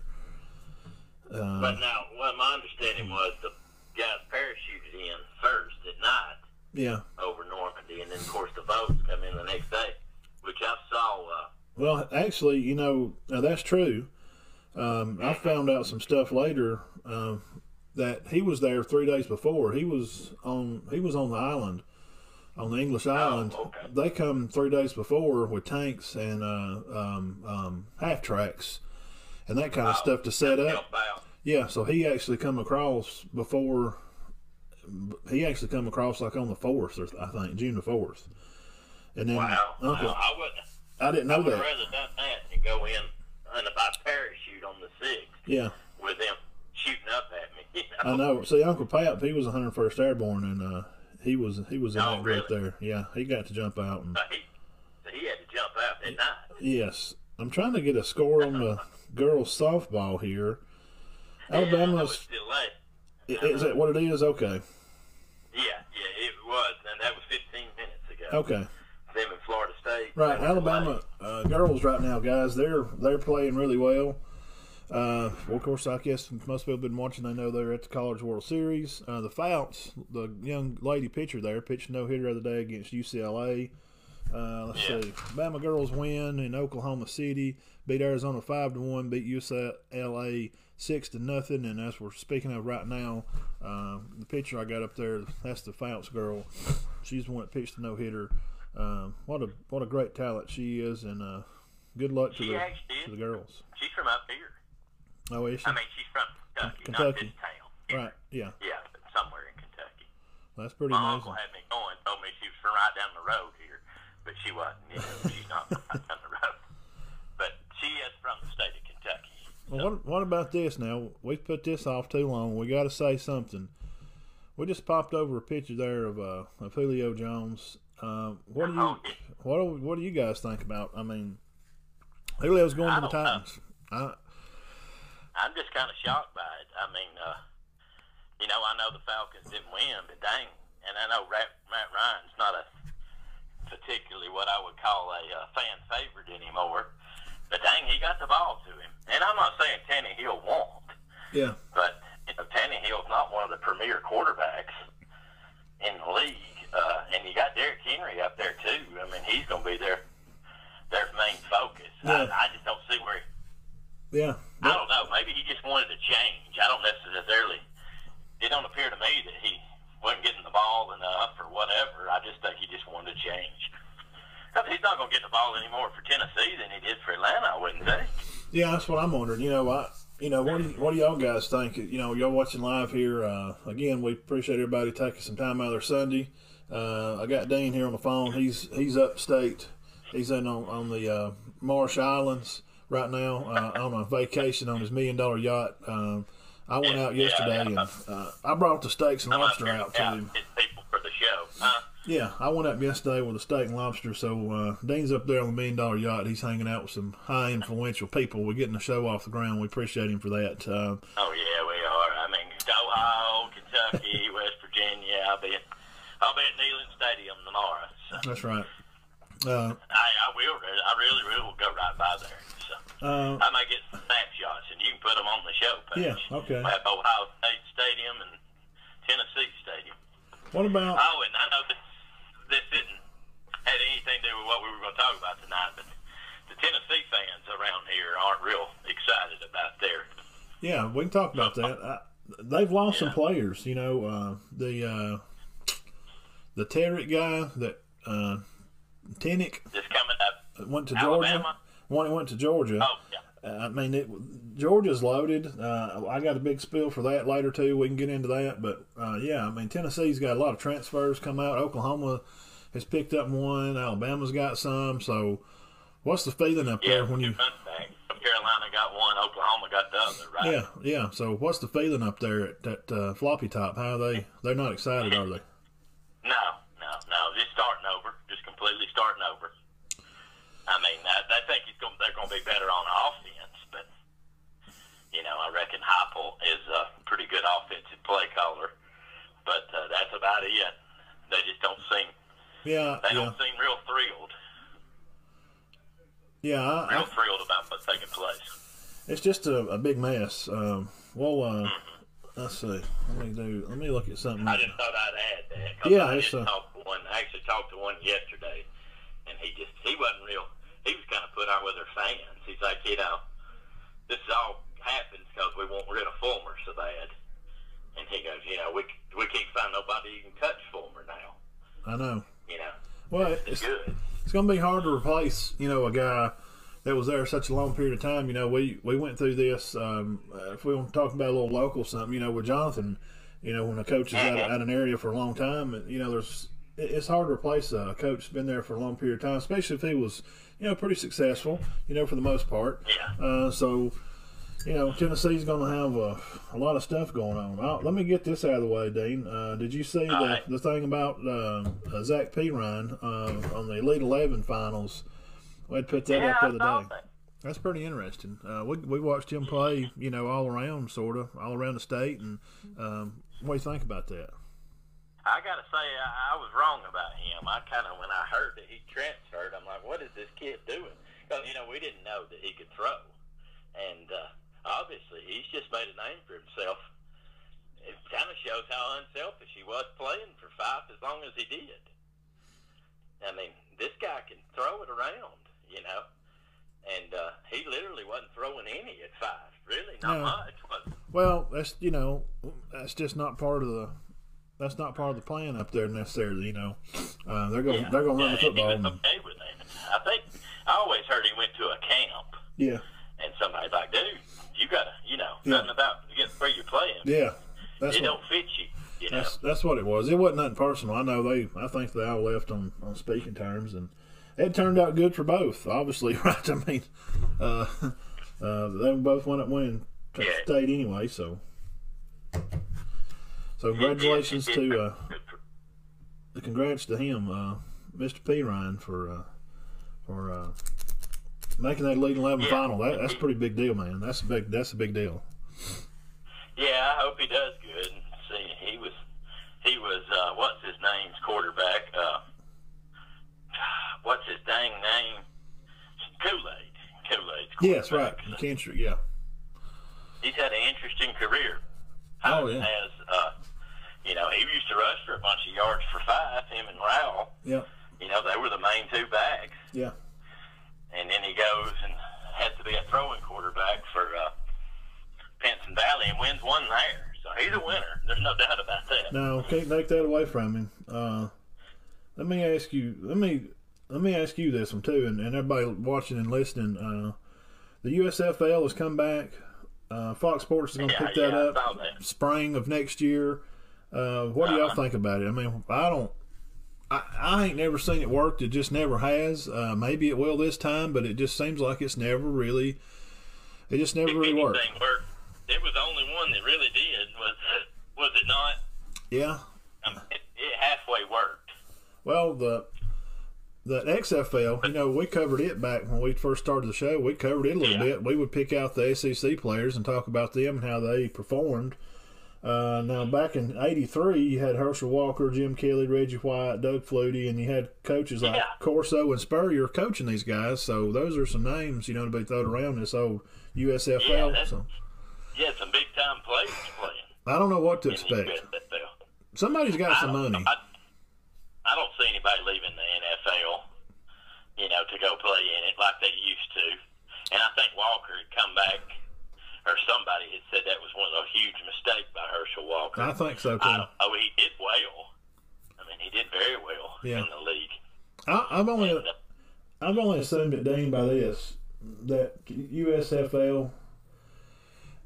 Uh, But now, what my understanding was, the guys parachuted in first at night yeah. over Normandy, and then of course the boats come in the next day, which I saw. Uh, Well, actually, you know, now that's true. Um, I found out some stuff later um, that he was there three days before. He was on. He was on the island, on the English island. okay. They come three days before with tanks and uh, um, um, half tracks and that kind of stuff to set up. Yeah, so he actually come across before. He actually come across like on the fourth, or I think June the fourth. And then Wow. Uncle, Wow. I would. I didn't know I that. rather done that than go in and by parachute on the sixth Yeah, with them shooting up at me. You know? I know. See, Uncle Pap, he was 101st Airborne, and uh, he was he was in Oh, that really? there. Yeah, he got to jump out. And So he, he had to jump out at night. yes, I'm trying to get a score on the girls softball here. Yeah, Alabama's still late. is that what it is? Okay, Yeah, yeah, it was, and that was 15 minutes ago. okay. Them in Florida State. Right, Alabama uh, girls right now, guys. They're they're playing really well. Uh, well, of course, I guess most people have been watching. They know they're at the College World Series. Uh, the Fouts, the young lady pitcher there, pitched no hitter the other day against UCLA. Uh, let's Yeah. see, Bama girls win in Oklahoma City, beat Arizona five to one, beat UCLA six to nothing. And as we're speaking of right now, uh, the pitcher I got up there, that's the Fouts girl. She's the one that pitched the no hitter. Um, what a what a great talent she is, and uh, good luck to She the to the girls. She's from up here. Oh, is she? I mean, she's from Kentucky, not Kentucky. this town. right? Yeah, Yeah, but somewhere in Kentucky. that's pretty My amazing. uncle had me going, told me she was from right down the road here, but she wasn't. You know, she's not from right down the road. But she is from the state of Kentucky. Well, what what about this now? We put this off too long. We got to say something. We just popped over a picture there of uh, of Julio Jones. Uh, what do you Oh, what do, what do you guys think about? I mean, Julio's going I to the know. Titans. I, I'm just kind of shocked by it. I mean, uh, you know, I know the Falcons didn't win, but dang, and I know Matt, Matt Ryan's not a particularly what I would call a uh, fan favorite anymore. But dang, he got the ball to him, and I'm not saying Tannehill won't, yeah, but you know, Tannehill's not one of the premier quarterbacks in the league, uh, and you got Derrick Henry up there too. I mean, he's going to be their their main focus. Yeah. I, I just don't see where. He... yeah, I don't know. Maybe he just wanted to change. I don't necessarily. It don't appear to me that he wasn't getting the ball enough or whatever. I just think he just wanted to change. Because he's not going to get the ball anymore for Tennessee than he did for Atlanta. I wouldn't think. Yeah. That's what I'm wondering. You know, I you know what do what do y'all guys think? You know, y'all watching live here. Uh, again, we appreciate everybody taking some time out of their Sunday. Uh, I got Dean here on the phone. He's he's upstate. He's in on, on the uh, Marsh Islands right now uh, on a vacation on his million dollar yacht. Um, I went out yesterday and uh, I brought the steaks and lobster out to him. his people for the show. Huh? Yeah, I went up yesterday with a steak and lobster. So uh, Dean's up there on the million dollar yacht. He's hanging out with some high influential people. We're getting the show off the ground. We appreciate him for that. Uh, Oh yeah, we are. I mean, Ohio, Kentucky, West Virginia. I'll be, I'll be at Neyland Stadium tomorrow. So that's right. Uh, I, I will. I really, really will go right by there. So. uh, I might get some snapshots, and you can put them on the show page. Yeah, okay. At Ohio State Stadium and Tennessee Stadium. what about? Oh, and I know this this didn't had anything to do with what we were going to talk about tonight, but the Tennessee fans around here aren't real excited about their. Yeah, we can talk about that. I, they've lost some players. You know, uh, the uh, the Terrick guy that uh, Tenick Just coming up. went to Georgia. One went to Georgia. Oh yeah. Uh, I mean, it, Georgia's loaded. Uh, I got a big spill for that later too. We can get into that, but uh, yeah, I mean, Tennessee's got a lot of transfers come out. Oklahoma has picked up one. Alabama's got some. So, what's the feeling up Yeah, there when you? two running backs. Carolina got one, Oklahoma got the other, right? Yeah, yeah. So, what's the feeling up there at that uh, floppy top? How are they? They're not excited, are they? No, no, no. Just starting over. Just completely starting over. I mean, I, I think he's going, they're going to be better on offense, know, I reckon Heupel is a pretty good offensive play caller, but uh, that's about it. They just don't seem Yeah, they yeah, don't seem real thrilled, yeah. I, real I, thrilled about what's taking place. it's just a, a big mess. Um, well, uh, Mm-hmm. let's see. Let me do. Let me look at something. I just thought I'd add that. Yeah, I it's, did uh, talk to one. I actually talked to one yesterday, and he just he wasn't real. He was kind of put out with their fans. He's like, you know, this is all happens because we want rid of Fulmer so bad. And he goes, you know, we we can't find nobody who can touch Fulmer now. I know. You know, Well, it's it's good. it's going to be hard to replace. You know, a guy that was there such a long period of time. You know, we we went through this. Um, uh, if we want to talk about a little local something, you know, with Jonathan, you know, when a coach is out, out an area for a long time, and you know, there's it's hard to replace a coach that's been there for a long period of time, especially if he was, you know, pretty successful. You know, for the most part. Yeah. Uh, so. You know, Tennessee's going to have a, a lot of stuff going on. Uh, let me get this out of the way, Dean. Uh, did you see the, right. the thing about uh, uh, Zach Pyron uh, on the Elite Eleven finals? We had put that Yeah, up the other day. that. That's pretty interesting. Uh, we we watched him play, you know, all around, sort of, all around the state. And um, what do you think about that? I gotta say, I, I was wrong about him. I kind of, when I heard that he transferred, I'm like, what is this kid doing? Because you know, we didn't know that he could throw, and uh, obviously, he's just made a name for himself. It kind of shows how unselfish he was playing for Fyffe as long as he did. I mean, this guy can throw it around, you know, and uh, he literally wasn't throwing any at Fyffe. Really, not No. much. Well, that's you know, that's just not part of the. That's not part of the plan up there necessarily. You know, uh, they're going to they're going to run the yeah, and football. And- okay with that. I think I always heard he went to a camp, yeah, and somebody's like, "Dude, you gotta, you know, Yeah. nothing about get where you're playing. yeah. That's it what, don't fit you." You know, That's that's what it was. It wasn't nothing personal. I know they. I think they all left on, on speaking terms, and it turned out good for both. Obviously, right? I mean, uh, Uh, they both went up winning Yeah. state anyway, so so congratulations He did- to uh, congrats to him, uh, Mr. Pyron for uh, for uh, making that Elite Eleven Yeah. final. That, that's a pretty big deal, man. That's a big that's a big deal. Yeah, I hope he does good. See, he was he was uh, what's his name's quarterback? Uh, what's his dang name? Kool Aid. Kool Aid's Yes, right. McKinstry, yeah. He's had an interesting career. Oh, yeah. Has uh, you know, he used to rush for a bunch of yards for Fyffe. Him and Rowell. Yeah. You know, they were the main two backs. Yeah. And then he goes and has to be a throwing quarterback for uh, Pinson Valley and wins one there. So he's a winner. There's no doubt about that. No, can't take that away from him. Uh, let me ask you. Let me let me ask you this one too, and, and everybody watching and listening. Uh, the USFL has come back. Uh, Fox Sports is going to Yeah, pick that yeah, up that. spring of next year. Uh, what do y'all Uh-huh. think about it? I mean, I don't. I, I ain't never seen it work. It just never has. Uh, maybe it will this time, but it just seems like it's never really. It just never really worked. worked, it was the only one that really did. Was was it not? Yeah. I mean, it, it halfway worked. Well, the the XFL, you know, we covered it back when we first started the show. We covered it a little Yeah. bit. We would pick out the SEC players and talk about them and how they performed. Uh, now, back in '83, you had Herschel Walker, Jim Kelly, Reggie White, Doug Flutie, and you had coaches like Yeah. Corso and Spurrier coaching these guys. So those are some names, you know, to be thrown around this old USFL. Yeah, so had some big time players playing. I don't know what to expect. Somebody's got some money. I, I don't see anybody leaving the NFL, you know, to go play in it like they used to. And I think Walker had come back, or somebody had said that was one of those huge mistakes by Herschel Walker. I think so too. don't, oh, he did well. I mean, he did very well Yeah. in the league. I, I've only And, uh, I've only assumed it, Dean, by this that USFL.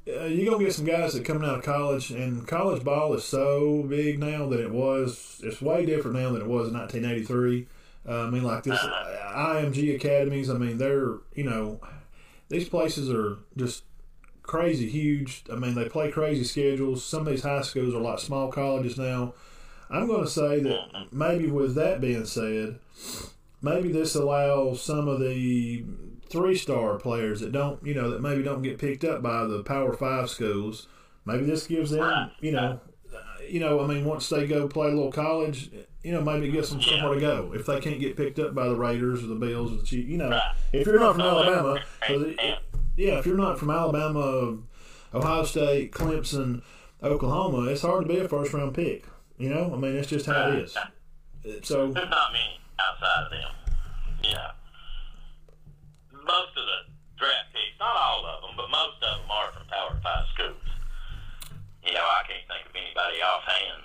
Uh, you're gonna get some guys that coming out of college, and college ball is so big now that it was. It's way different now than it was in 1983. Uh, I mean, like this IMG academies. I mean, they're you know, these places are just crazy huge. I mean, they play crazy schedules. Some of these high schools are like small colleges now. I'm going to say that maybe with that being said, maybe this allows some of the three star players that don't, you know, that maybe don't get picked up by the Power Five schools. Maybe this gives them, you know, you know, I mean, once they go play a little college, you know, maybe it gives them somewhere to go if they can't get picked up by the Raiders or the Bills or the Chiefs. You know, if you're not from Alabama, it- it- yeah, if you're not from Alabama, Ohio State, Clemson, Oklahoma, it's hard to be a first round pick. You know, I mean, it's just how it is. Uh, so There's not many outside of them. Yeah. Most of the draft picks, not all of them, but most of them are from Power Five schools. You know, I can't think of anybody offhand.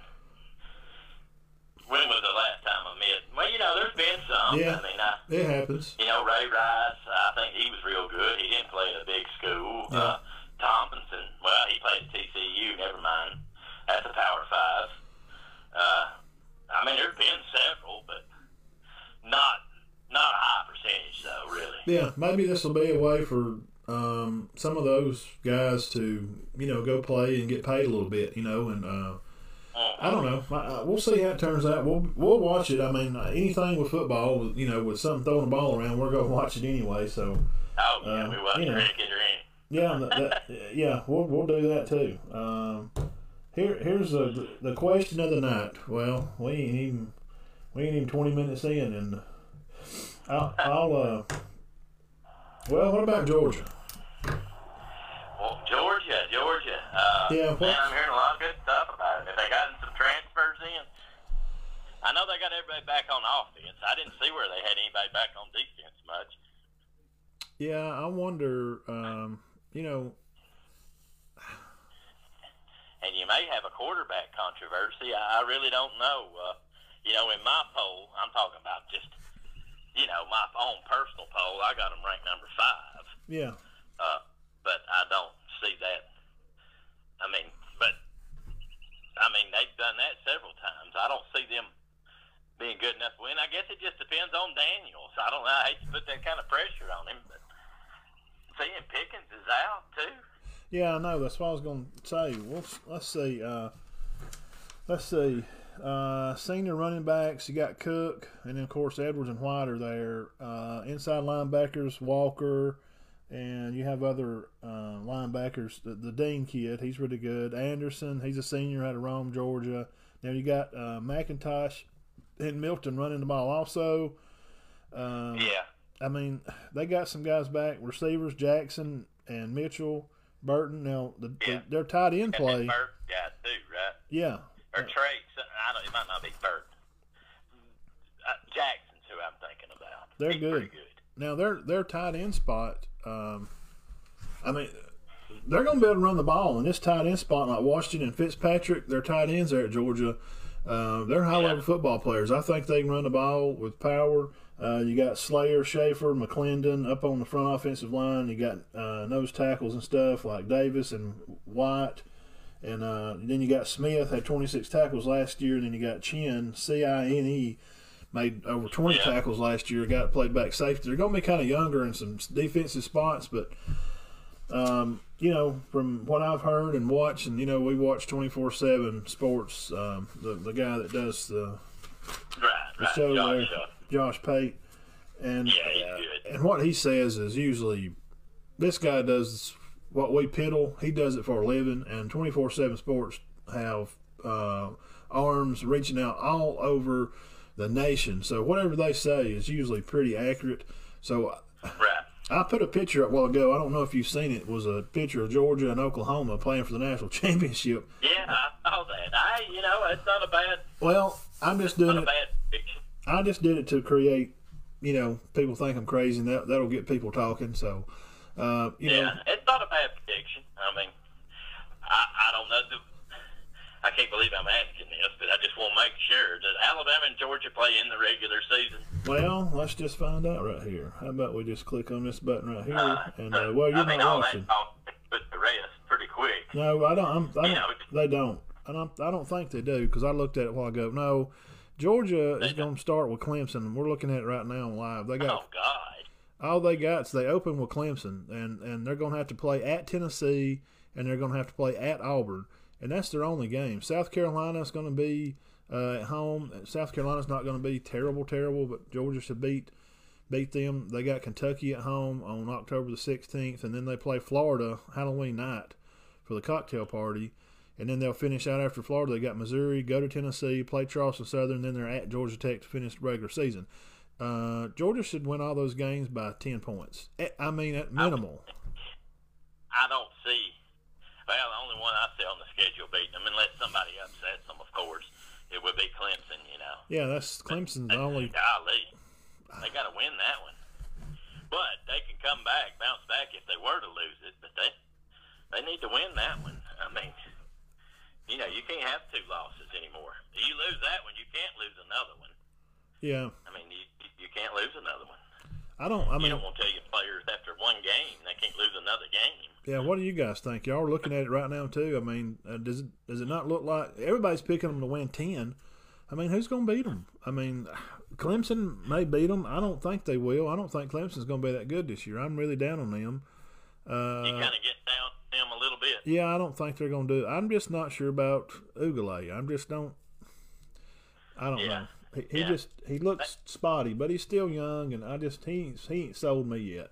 When was the last time I met? Well, you know, there's been some. Yeah. I mean, I, it happens. you know, Ray Rice, I think he was real good. He didn't play at a big school. Yeah. Uh, Tomlinson, well, he played at TCU, never mind, That's a Power Five. Uh, I mean, there's been several, but not not a high percentage, though, really. Yeah, maybe this will be a way for um, some of those guys to, you know, go play and get paid a little bit, you know, and uh, I don't know. I- I- We'll see how it turns out. We'll we'll watch it. I mean, uh, anything with football, you know, with something throwing the ball around, we're gonna watch it anyway. So Oh, yeah, Uh, we watched you know. cricket or any. yeah, that, that, yeah, we'll we'll do that too. Um, here here's the the question of the night. Well, we ain't even we ain't even twenty minutes in, and I'll, I'll uh. Well, what about Georgia? Well, Georgia, Georgia. Uh, Yeah, what- man, I'm hearing a lot of good stuff about it. Have they gotten some transfers in? I know they got everybody back on offense. I didn't see where they had anybody back on defense much. Yeah, I wonder. Um, you know, and you may have a quarterback controversy. I, I really don't know. Uh, you know, in my poll, I'm talking about just, you know, my own personal poll. I got them ranked number five, yeah, uh, but I don't see that. I mean, but I mean they've done that several times. I don't see them being good enough to win. I guess it just depends on Daniels. I don't know. I hate to put that kind of pressure on him, but seeing Pickens is out too. Yeah, I know. That's what I was going to say. Well, let's see. Uh, let's see. Uh, senior running backs, you got Cook, and then of course Edwards and White are there. Uh, inside linebackers, Walker, and you have other uh, linebackers. The, the, Dean kid, he's really good. Anderson, he's a senior out of Rome, Georgia. Now you got uh, McIntosh and Milton running the ball also. Um, yeah. I mean, they got some guys back. Receivers, Jackson and Mitchell, Burton. Now the, yeah. the, their tight end play. Burton got too, right? Yeah. Or Trey. I don't. It might not be Burton. Uh, Jackson's who I'm thinking about. They're good. good. Now their their tight end spot. Um, I mean, they're going to be able to run the ball in this tight end spot like Washington and Fitzpatrick. Their tight ends there at Georgia. Uh, they're high level yeah. football players. I think they can run the ball with power. Uh, you got Slayer, Shaffer, McClendon up on the front offensive line. You got uh, nose tackles and stuff like Davis and White. And uh, then you got Smith, had 26 tackles last year. And then you got Chin, C I N E, made over 20 yeah. tackles last year. Got played back safety. They're going to be kind of younger in some defensive spots, but um, you know, from what I've heard and watched, and you know, we watch 24 7 sports. Um, the, the guy that does the, right, the right. show Josh, there, Josh Pate. And, yeah, and what he says is usually this guy does what we piddle, he does it for a living, and 24 7 sports have uh, arms reaching out all over the nation. So whatever they say is usually pretty accurate. So right. I put a picture up a while ago. I don't know if you've seen it. it. Was a picture of Georgia and Oklahoma playing for the national championship. Yeah, I saw that. I, you know, it's not a bad. Well, I'm just doing not it. a bad picture. I just did it to create, you know, people think I'm crazy, and that that'll get people talking. So, uh, you know yeah, know, it's not a bad prediction. I mean, I, I don't know. I can't believe I'm asking this, but I just want to make sure that Alabama and Georgia play in the regular season. Well, let's just find out right here. How about we just click on this button right here? Uh, and uh, well, you're I mean, not all watching. with the rest pretty quick. No, I don't. I'm, I don't know, they don't. I don't. I don't think they do because I looked at it a while ago. No, Georgia is going to start with Clemson. We're looking at it right now live. They got Oh God. all they got is they open with Clemson, and and they're going to have to play at Tennessee, and they're going to have to play at Auburn, and that's their only game. South Carolina is going to be uh, at home. South Carolina's not going to be terrible, terrible, but Georgia should beat beat them. They got Kentucky at home on October the 16th, and then they play Florida Halloween night for the cocktail party. And then they'll finish out after Florida. They got Missouri, go to Tennessee, play Charleston Southern, then they're at Georgia Tech to finish the regular season. Uh, Georgia should win all those games by 10 points. Eh, I mean, at minimal. I don't see. Well, the only one I see on the schedule beating them, unless somebody upsets them, of course, it would be Clemson. You know. Yeah, that's Clemson's the only. Golly, they ah. got to win that one. But they can come back, bounce back if they were to lose it. But they they need to win that one. I mean, you know, you can't have two losses anymore. You lose that one, you can't lose another one. Yeah, I mean, you you can't lose another one. I don't. I you mean, don't want to tell your players after one game they can't lose another game. yeah. What do you guys think? Y'all are looking at it right now too. I mean, uh, does it does it not look like everybody's picking them to win ten? I mean, who's going to beat them? I mean, Clemson may beat them. I don't think they will. I don't think Clemson's going to be that good this year. I'm really down on them. Uh, You kind of get down them a little bit. Yeah, I don't think they're going to do it. I'm just not sure about Ugale. I'm just don't. I don't Yeah. know. He, he Yeah. just he looks spotty, but he's still young, and I just he ain't- he ain't sold me yet.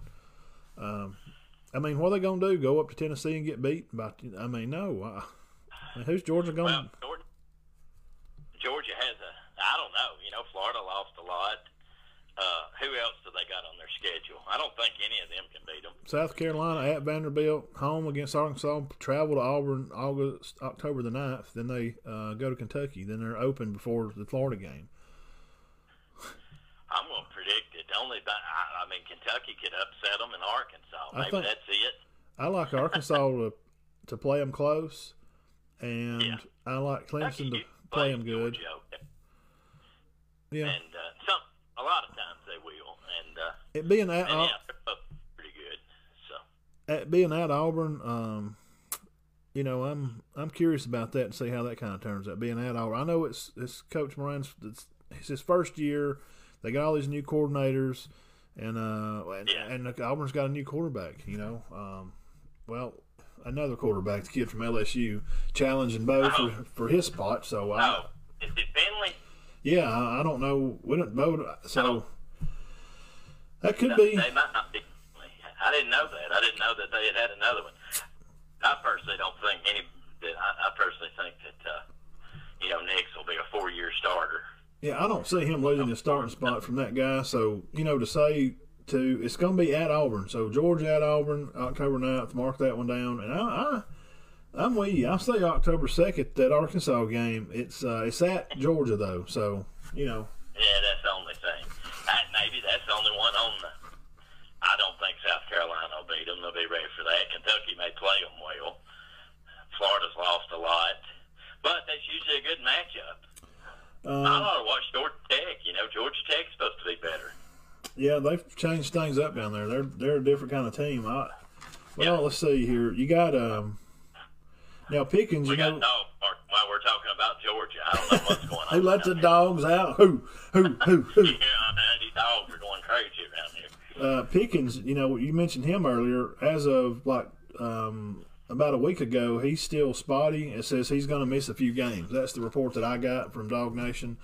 Um, I mean, what are they going to do? Go up to Tennessee and get beat? By, I mean, no. I, I mean, who's Georgia going? Well, Georgia, Georgia has a. I don't know. You know, Florida lost a lot. Uh, who else do they got on their schedule? I don't think any of them can beat them. South Carolina at Vanderbilt, home against Arkansas, travel to Auburn August October the 9th. Then they uh, go to Kentucky. Then they're open before the Florida game. I'm going to predict it. Only, by, I, I mean, Kentucky could upset them in Arkansas. I Maybe think- that's it. I like Arkansas to to play them close, and Yeah. I like Clemson to play them good. Georgia. Yeah, And uh, some, a lot of times they will. And, uh, it being at and yeah, pretty good. So. at being at Auburn, um, you know, I'm I'm curious about that and see how that kind of turns out. Being at Auburn, I know it's it's Coach Moran's it's, it's his first year. They got all these new coordinators, and uh, and, yeah. and Auburn's got a new quarterback. You know, um, well, another quarterback, the kid from LSU, challenging Bo Oh. for, for his spot. So I, Oh, is it Finley? yeah, I, I don't know. We don't Bo. So Oh. that could No, be. They might not be. I didn't know that. I didn't know that they had had another one. I personally don't think any. That I, I personally think that uh, you know Nix will be a four-year starter. Yeah, I don't see him losing his starting spot from that guy. So you know, to say to it's going to be at Auburn. So Georgia at Auburn, October 9th. Mark that one down. And I, I I'm with you. I'll say October second that Arkansas game. It's uh, it's at Georgia though. So you know, Yeah, that's the only thing. That, maybe that's the only one on the. I don't think South Carolina will beat them. They'll be ready for that. Kentucky may play them well. Florida's lost a lot, but that's usually a good matchup. I uh, ought to watch Georgia Tech. You know, Georgia Tech's supposed to be better. yeah, they've changed things up down there. They're they're a different kind of team. I, well, Yeah. let's see here. You got um. Now Pickens, We you got know, dog park while we're talking about Georgia. I don't know what's going on. who let the down dogs out? Who who who who? Yeah, man, these dogs are going crazy around here. uh, Pickens, you know, you mentioned him earlier. As of like um, about a week ago, he's still spotty. It says he's going to miss a few games. That's the report that I got from DawgNation.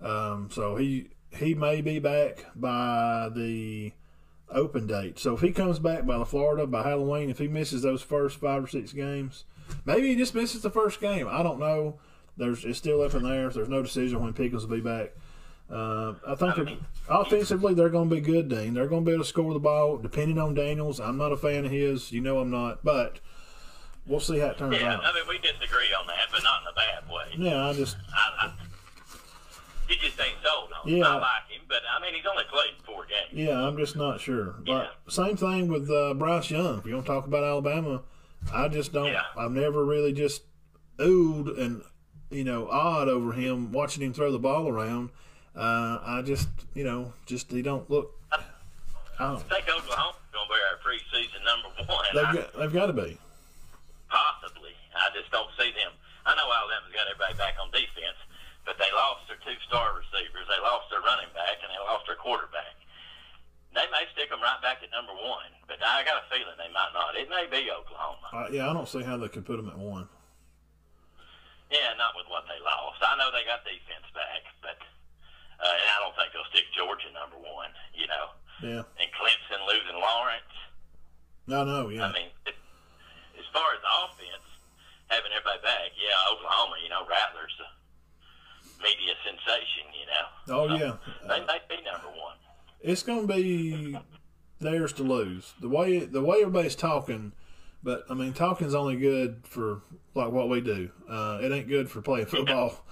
Um, so he he may be back by the open date. So if he comes back by the Florida by Halloween, if he misses those first five or six games, maybe he just misses the first game. I don't know. There's it's still up in there. There's no decision when Pickens will be back. Uh, I think I mean- offensively they're going to be good, Dean. They're going to be able to score the ball. Depending on Daniels, I'm not a fan of his. You know I'm not, but we'll see how it turns Yeah, out. I mean we disagree on that, but not in a bad way. Yeah, I just I, I, he just ain't sold on. Yeah. I like him, but I mean he's only played four games. yeah, I'm just not sure. Yeah. But same thing with uh, Bryce Young. If you want to talk about Alabama, I just don't. Yeah. I've never really just oohed and you know awed over him watching him throw the ball around. Uh, I just you know just he don't look. I I don't, think Oklahoma's going to be our preseason number one. they've got they've got to be. I just don't see them. I know Alabama's got everybody back on defense, but they lost their two star receivers. They lost their running back, and they lost their quarterback. They may stick them right back at number one, but I got a feeling they might not. It may be Oklahoma. Uh, yeah, I don't see how they could put them at one. Yeah, not with what they lost. I know they got defense back, but uh, and I don't think they'll stick Georgia number one. You know, Yeah, and Clemson losing Lawrence. no, no, yeah. I mean, as far as offense, having everybody back, yeah, Oklahoma, you know, Rattler's a media sensation, you know. Oh So, yeah, They may be number one. it's going to be theirs to lose. The way the way everybody's talking, but I mean, talking's only good for like what we do. Uh, it ain't good for playing football.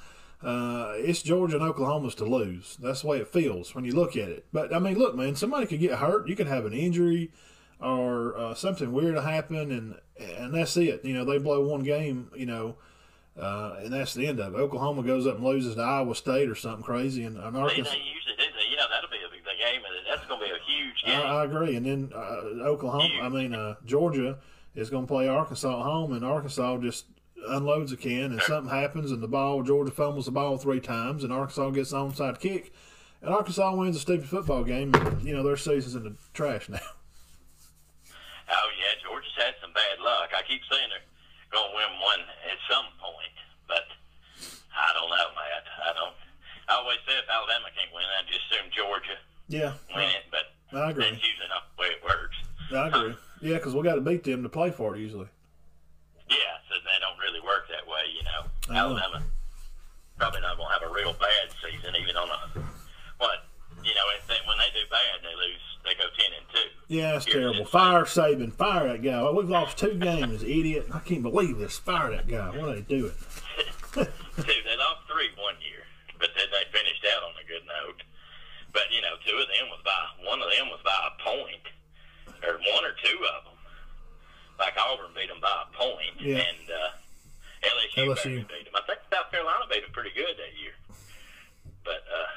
Uh, it's Georgia and Oklahoma's to lose. That's the way it feels when you look at it. But I mean, look, man, somebody could get hurt. You could have an injury or uh, something weird to happen, and and that's it. You know, they blow one game. You know. Uh, and that's the end of it. Oklahoma goes up and loses to Iowa State or something crazy, and, and Arkansas. they usually do that. You know, that'll be a big game, and that's going to be a huge I, game. I agree. And then uh, Oklahoma, I mean uh, Georgia, is going to play Arkansas at home, and Arkansas just unloads a can, and something happens, and the ball Georgia fumbles the ball three times, and Arkansas gets an onside kick, and Arkansas wins a stupid football game. And, you know their season's in the trash now. oh, yeah, Georgia's had some bad luck. I keep saying they're going to win one at some point, but I don't know, Matt. I don't. I always say if Alabama can't win, I just assume Georgia Yeah, win it, but I agree. that's usually not the way it works. I agree. Yeah, because we got to beat them to play for it usually. Yeah, so they don't really work that way, you know. I know. Alabama probably not going to have a real bad season, even on a what you know. If they, when they do bad, they lose. They go ten and two. Yeah, it's terrible. Fire Saban, fire that guy. We've lost two games, idiot. I can't believe this. Fire that guy. What are they doing? two. They lost three one year, but then they finished out on a good note. But you know, two of them was by one of them was by a point, or one or two of them. Like Auburn beat them by a point, Yeah. and uh, LSU, LSU. beat them. I think South Carolina beat them pretty good that year. But uh,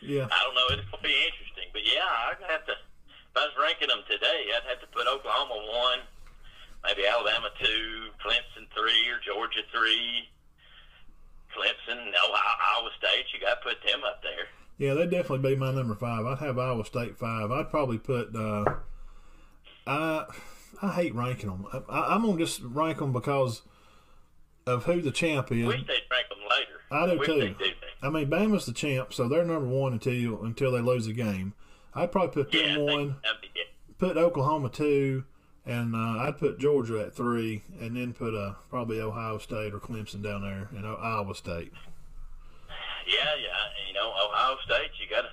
Yeah. I don't know. It's gonna be interesting. But yeah, I'd have to. If I was ranking them today, I'd have to put Oklahoma one, maybe Alabama two, Clemson three, or Georgia three. Clemson, no, Iowa State. You got to put them up there. Yeah, they'd definitely be my number five. I'd have Iowa State five. I'd probably put. Uh, I I hate ranking them. I, I'm gonna just rank them because of who the champ is. Wish they'd rank them later. I do Wish too. do. I mean, Bama's the champ, so they're number one until until they lose a game. I'd probably put them Yeah, one, that'd be it. put Oklahoma two, and uh, I'd put Georgia at three, and then put uh, probably Ohio State or Clemson down there, and Iowa State. Yeah, yeah. You know, Ohio State, you got to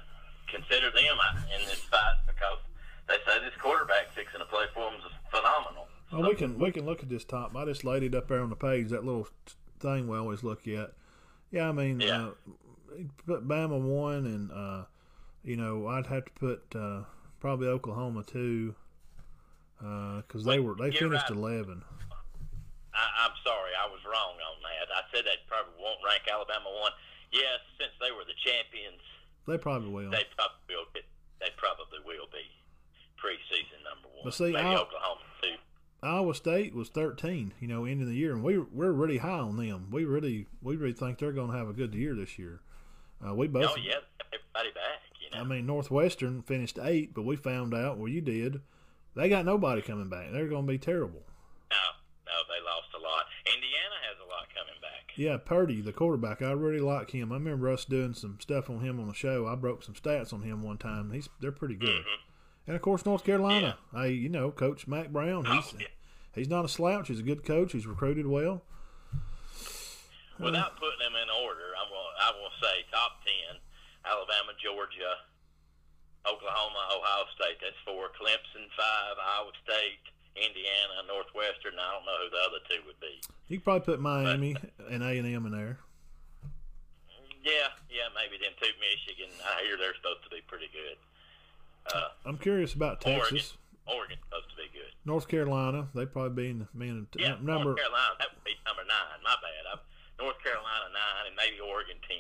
consider them uh, in this fight because they say this quarterback fixing to play for them is phenomenal. Well, we can we can look at this top. I just laid it up there on the page. That little thing we always look at. Yeah, I mean, Yeah. uh, put Bama one, and uh, you know I'd have to put uh, probably Oklahoma too, because they were they finished right. eleven. I, I'm sorry, I was wrong on that. I said they probably won't rank Alabama one. Yes, since they were the champions, They probably will. they probably will get. They probably will be preseason number one. But see, maybe I- Oklahoma too. Iowa State was thirteen. You know, end of the year, and we we're really high on them. We really we really think they're going to have a good year this year. Uh, we both. Oh yeah, everybody back. I mean, Northwestern finished eight, but we found out, well, you did, they got nobody coming back. They're going to be terrible. no, no, they lost a lot. Indiana has a lot coming back. Yeah, Purdy, the quarterback, I really like him. I remember us doing some stuff on him on the show. I broke some stats on him one time. He's they're pretty good. Mm-hmm. And of course, North Carolina. Hey, you know, Coach Mack Brown. He's Oh, yeah. he's not a slouch. He's a good coach. He's recruited well. Without putting them in order, I will I will say top ten: Alabama, Georgia, Oklahoma, Ohio State. That's four. Clemson five. Iowa State, Indiana, Northwestern. I don't know who the other two would be. You could probably put Miami and A and M in there. Yeah, yeah, maybe them two. Michigan. I hear they're supposed to be pretty good. Uh, I'm curious about Texas. Oregon. Oregon's supposed to be good. North Carolina. They'd probably be in the man Yeah, number. North Carolina. That would be number nine. My bad. I'm, North Carolina nine, and maybe Oregon ten.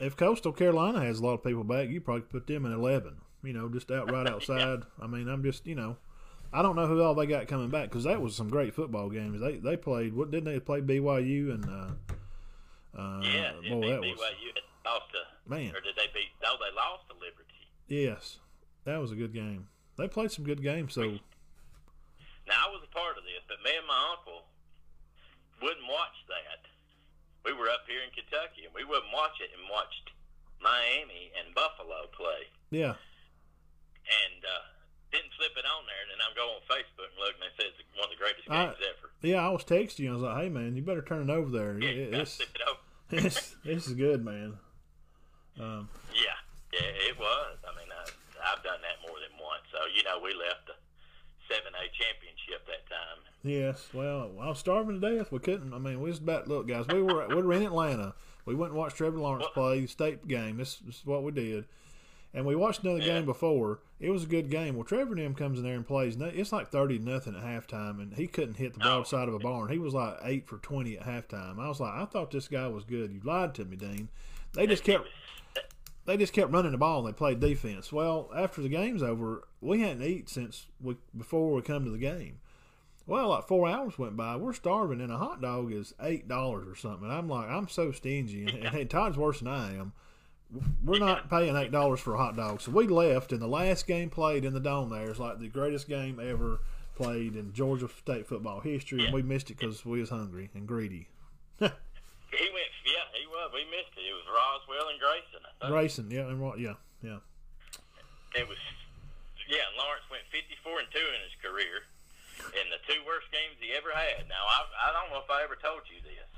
I, If Coastal Carolina has a lot of people back, you probably put them in eleven. You know, just out right outside. I mean, I'm just you know, I don't know who all they got coming back because that was some great football games. They they played. What didn't they play BYU and uh, uh, yeah, boy that BYU. It lost to man. Or did they beat? No, they lost to Liberty. Yes, that was a good game. They played some good games. So Now I was a part of this, but me and my uncle wouldn't watch that. We were up here in Kentucky, and we wouldn't watch it, and watched Miami and Buffalo play, yeah, and uh, didn't flip it on there. And then I go on Facebook and look, and it says it's one of the greatest I- games ever. yeah. I was texting you. I was like, hey man, you better turn it over there. Yeah, It- it's, it over. it's this is good, man. Um, Yeah, yeah, it was. I mean, I, I've done that more than once. So you know, we left the A championship that time. Yes, well, I was starving to death. We couldn't. I mean, we was about look, guys. We were we were in Atlanta. We went and watched Trevor Lawrence play the state game. This, this is what we did, and we watched another Yeah. game before. It was a good game. Well, Trevor and him comes in there and plays. It's like thirty to nothing at halftime, and he couldn't hit the broadside of a barn. He was like eight for twenty at halftime. I was like, I thought this guy was good. You lied to me, Dean. They just kept they just kept running the ball and they played defense. Well, after the game's over, we hadn't eaten since we before we come to the game. Well, like four hours went by. We're starving, and a hot dog is eight dollars or something. I'm like, I'm so stingy, and, and Todd's worse than I am. We're not paying eight dollars for a hot dog, so we left. And the last game played in the dome there is like the greatest game ever played in Georgia State football history, and we missed it because we was hungry and greedy. He went, yeah, he was. We missed it. It was Roswell and Grayson. I think. Racing, yeah, and what, yeah, yeah. It was, yeah. Lawrence went 54 and two in his career, in the two worst games he ever had. Now I, I don't know if I ever told you this.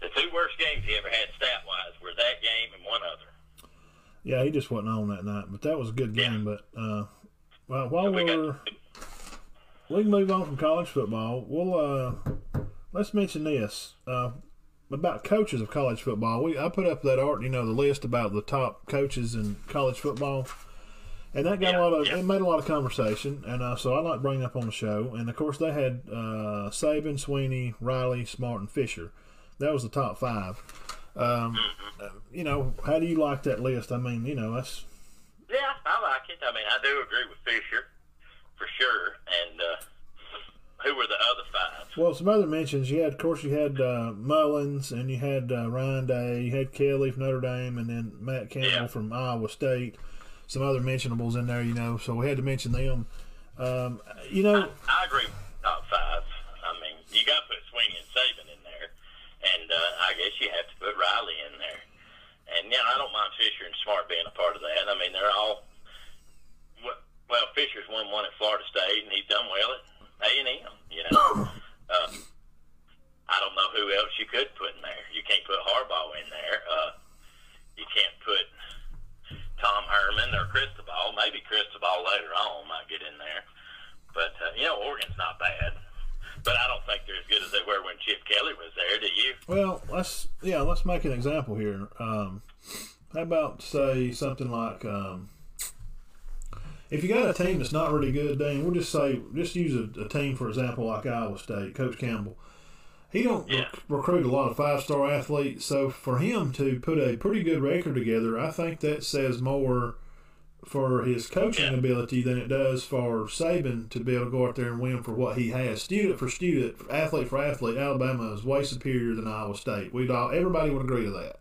The two worst games he ever had stat wise were that game and one other. Yeah, he just wasn't on that night, but that was a good game. But uh, well, while We we're we can move on from college football. We'll uh, let's mention this uh, about coaches of college football. We I put up that art, you know, the list about the top coaches in college football, and that got a lot of yeah. it made a lot of conversation. And uh, so I like bringing up on the show. And of course, they had uh, Saban, Swinney, Riley, Smart, and Fisher. That was the top five. Um, Mm-hmm. you know, how do you like that list? I mean, you know, that's Yeah, I like it. I mean, I do agree with Fisher for sure, and uh, who were the other five? Well, some other mentions. You had, of course, you had uh, Mullins, and you had uh, Ryan Day, you had Kelly from Notre Dame, and then Matt Campbell Yeah. from Iowa State. Some other mentionables in there, you know. So we had to mention them. Um, you know, I agree top five. I mean, you got to put Swinney and Saban in there, and uh, I guess you have to put Riley in there. And yeah, I don't mind Fisher and Smart being a part of that. I mean, they're all well Fisher's won one at Florida State, and he's done well at A and M. You know, uh, I don't know who else you could put in there. You can't put Harbaugh in there. Uh, you can't put Tom Herman or Cristobal. Maybe Cristobal later on might get in there. But, uh, you know, Oregon's not bad. But I don't think they're as good as they were when Chip Kelly was there, do you? well, let's yeah, let's make an example here. Um, how about say something like um, if you got a team that's not really good, Dane, we'll just say just use a, a team for example like Iowa State, Coach Campbell. He don't Yeah. rec- recruit a lot of five star athletes, so for him to put a pretty good record together, I think that says more for his coaching Yeah. ability than it does for Saban to be able to go out there and win for what he has. Student for student, athlete for athlete, Alabama is way superior than Iowa State. We'd all everybody would agree to that.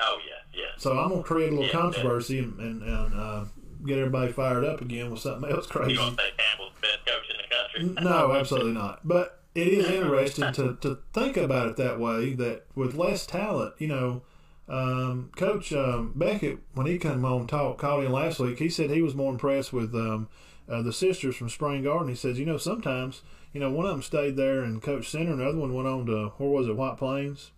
Oh, yeah, yeah. So I'm gonna create a little Yeah, controversy and, and, and uh, get everybody fired up again with something else crazy. You want to say Campbell's the best coach in the country? No, absolutely not. But it is interesting to, to think about it that way. That with less talent, you know, um, Coach um, Beckett, when he came on talk, called in last week, he said he was more impressed with um, uh, the sisters from Spring Garden. He says, you know, sometimes, you know, one of them stayed there and coached center, and the other one went on to where was it, White Plains.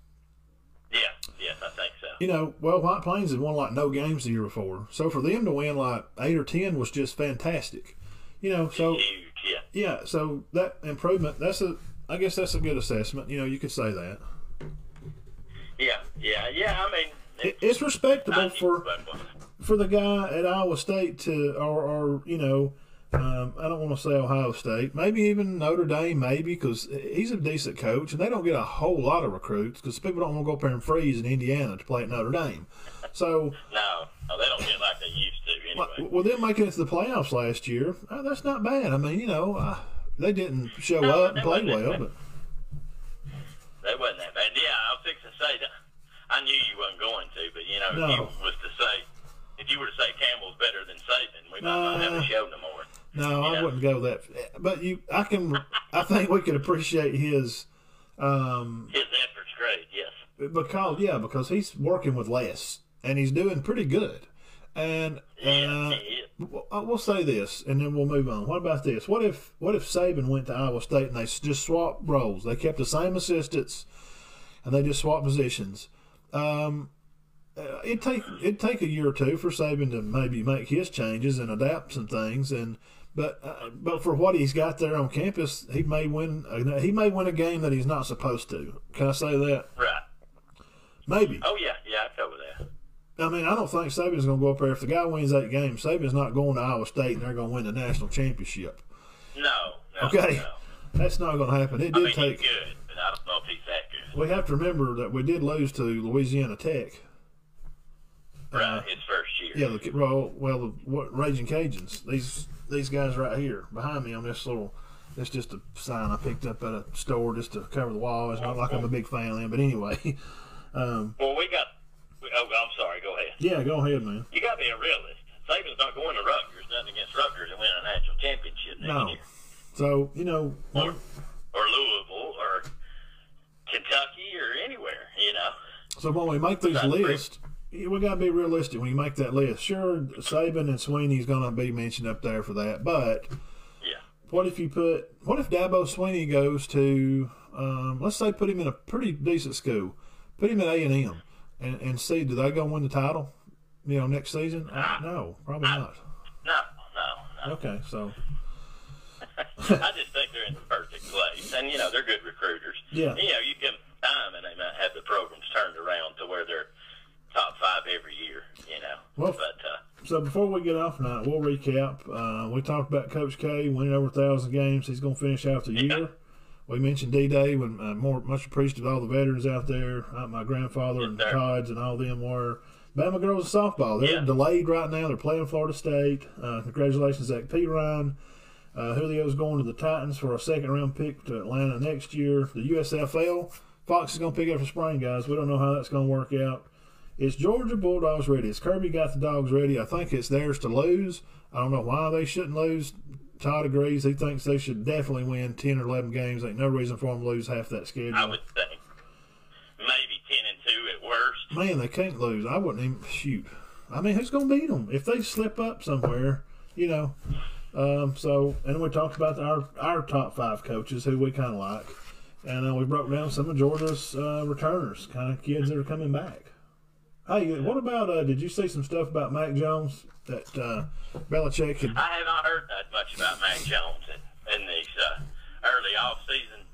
Yeah, yes, I think. You know, well, White Plains had won like no games the year before, so for them to win like eight or ten was just fantastic. You know, so Huge, yeah. yeah, so that improvement, that's a, I guess that's a good assessment. You know, you could say that. Yeah, yeah, yeah. I mean, It, it's respectable for for the guy at Iowa State to, or, or you know, um, I don't want to say Ohio State, maybe even Notre Dame, maybe because he's a decent coach, and they don't get a whole lot of recruits because people don't want to go up there and freeze in Indiana to play at Notre Dame. So, no, no, they don't get like they used to well, anyway. well, them making it to the playoffs last year, uh, that's not bad. I mean, you know, uh, they didn't show No, up and play well, but They wasn't that bad. Yeah, I was fixing to say that. I knew you weren't going to, but you know, if No. you was to say, if you were to say Campbell's better than Saban, we might not have Uh, a show no more. No, I Yeah. wouldn't go that. But you, I can. I think we could appreciate his, um, His effort's great. Yes. because yeah, because he's working with less and he's doing pretty good. And Yeah. uh, he is. w- uh, we'll say this, and then we'll move on. What about this? What if what if Saban went to Iowa State and they just swapped roles? They kept the same assistants, and they just swapped positions. Um, uh, it'd take it'd take a year or two for Saban to maybe make his changes and adapt some things, and but uh, but for what he's got there on campus, he may win. Uh, he may win a game that he's not supposed to. Can I say that? Right. Maybe. Oh yeah, yeah, I cover that. I mean, I don't think Saban's going to go up there. If the guy wins eight games, Saban's not going to Iowa State and they're going to win the national championship. No. no Okay. No. That's not going to happen. It I did mean, take. he's good, but I don't know if he's that good. We have to remember that we did lose to Louisiana Tech. Right. His first year. Uh, Yeah, the well, well, the what, Raging Cajuns. These these guys right here behind me on this little. It's just a sign I picked up at a store just to cover the wall. It's not like I'm a big fan of them, but anyway. Um, Well, we got. Oh, I'm sorry. Go ahead. yeah, go ahead, man. You got to be a realist. Saban's not going to Rutgers. Nothing against Rutgers and win a national championship next No. year. So you know, Or, or Louisville or Kentucky or anywhere. You know. So when we make these lists, we got to be realistic when you make that list. Sure, Saban and Swinney's going to be mentioned up there for that, but Yeah. what if you put? What if Dabo Swinney goes to? Um, let's say put him in a pretty decent school, put him at A and M, and and see do they go win the title? You know, next season? Uh, no, probably not. No. No. No. Okay, so I just think they're in the perfect place, and you know they're good recruiters. Yeah. You know, you give them time, and they might have the programs turned around to where they're top five every year. You know. Well, but uh, So before we get off tonight, we'll recap. Uh, we talked about Coach K winning over a thousand games. He's going to finish out the Yeah. year. We mentioned D Day when uh, more much appreciated all the veterans out there. Uh, my grandfather and sir. Todd's and all them were. Bama girls softball. They're Yeah. delayed right now. They're playing Florida State. Uh, congratulations, Zach Pyron. Uh, Julio's going to the Titans for a second round pick to Atlanta next year. The USFL, Fox is going to pick up for spring, guys. We don't know how that's going to work out. Is Georgia Bulldogs ready? Has Kirby got the dogs ready? I think it's theirs to lose. I don't know why they shouldn't lose. Todd agrees. He thinks they should definitely win 10 or 11 games. Ain't no reason for them to lose half that schedule. I would think maybe ten and two at worst. Man, they can't lose. I wouldn't even shoot. I mean, who's going to beat them if they slip up somewhere? You know. Um, so, and we talked about our our top five coaches who we kind of like, and uh, we broke down some of Georgia's uh, returners, kind of kids that are coming back. Hey, what about? Uh, did you see some stuff about Mac Jones that uh, Belichick had? I have not heard that much about Mac Jones in, in these uh, early off-season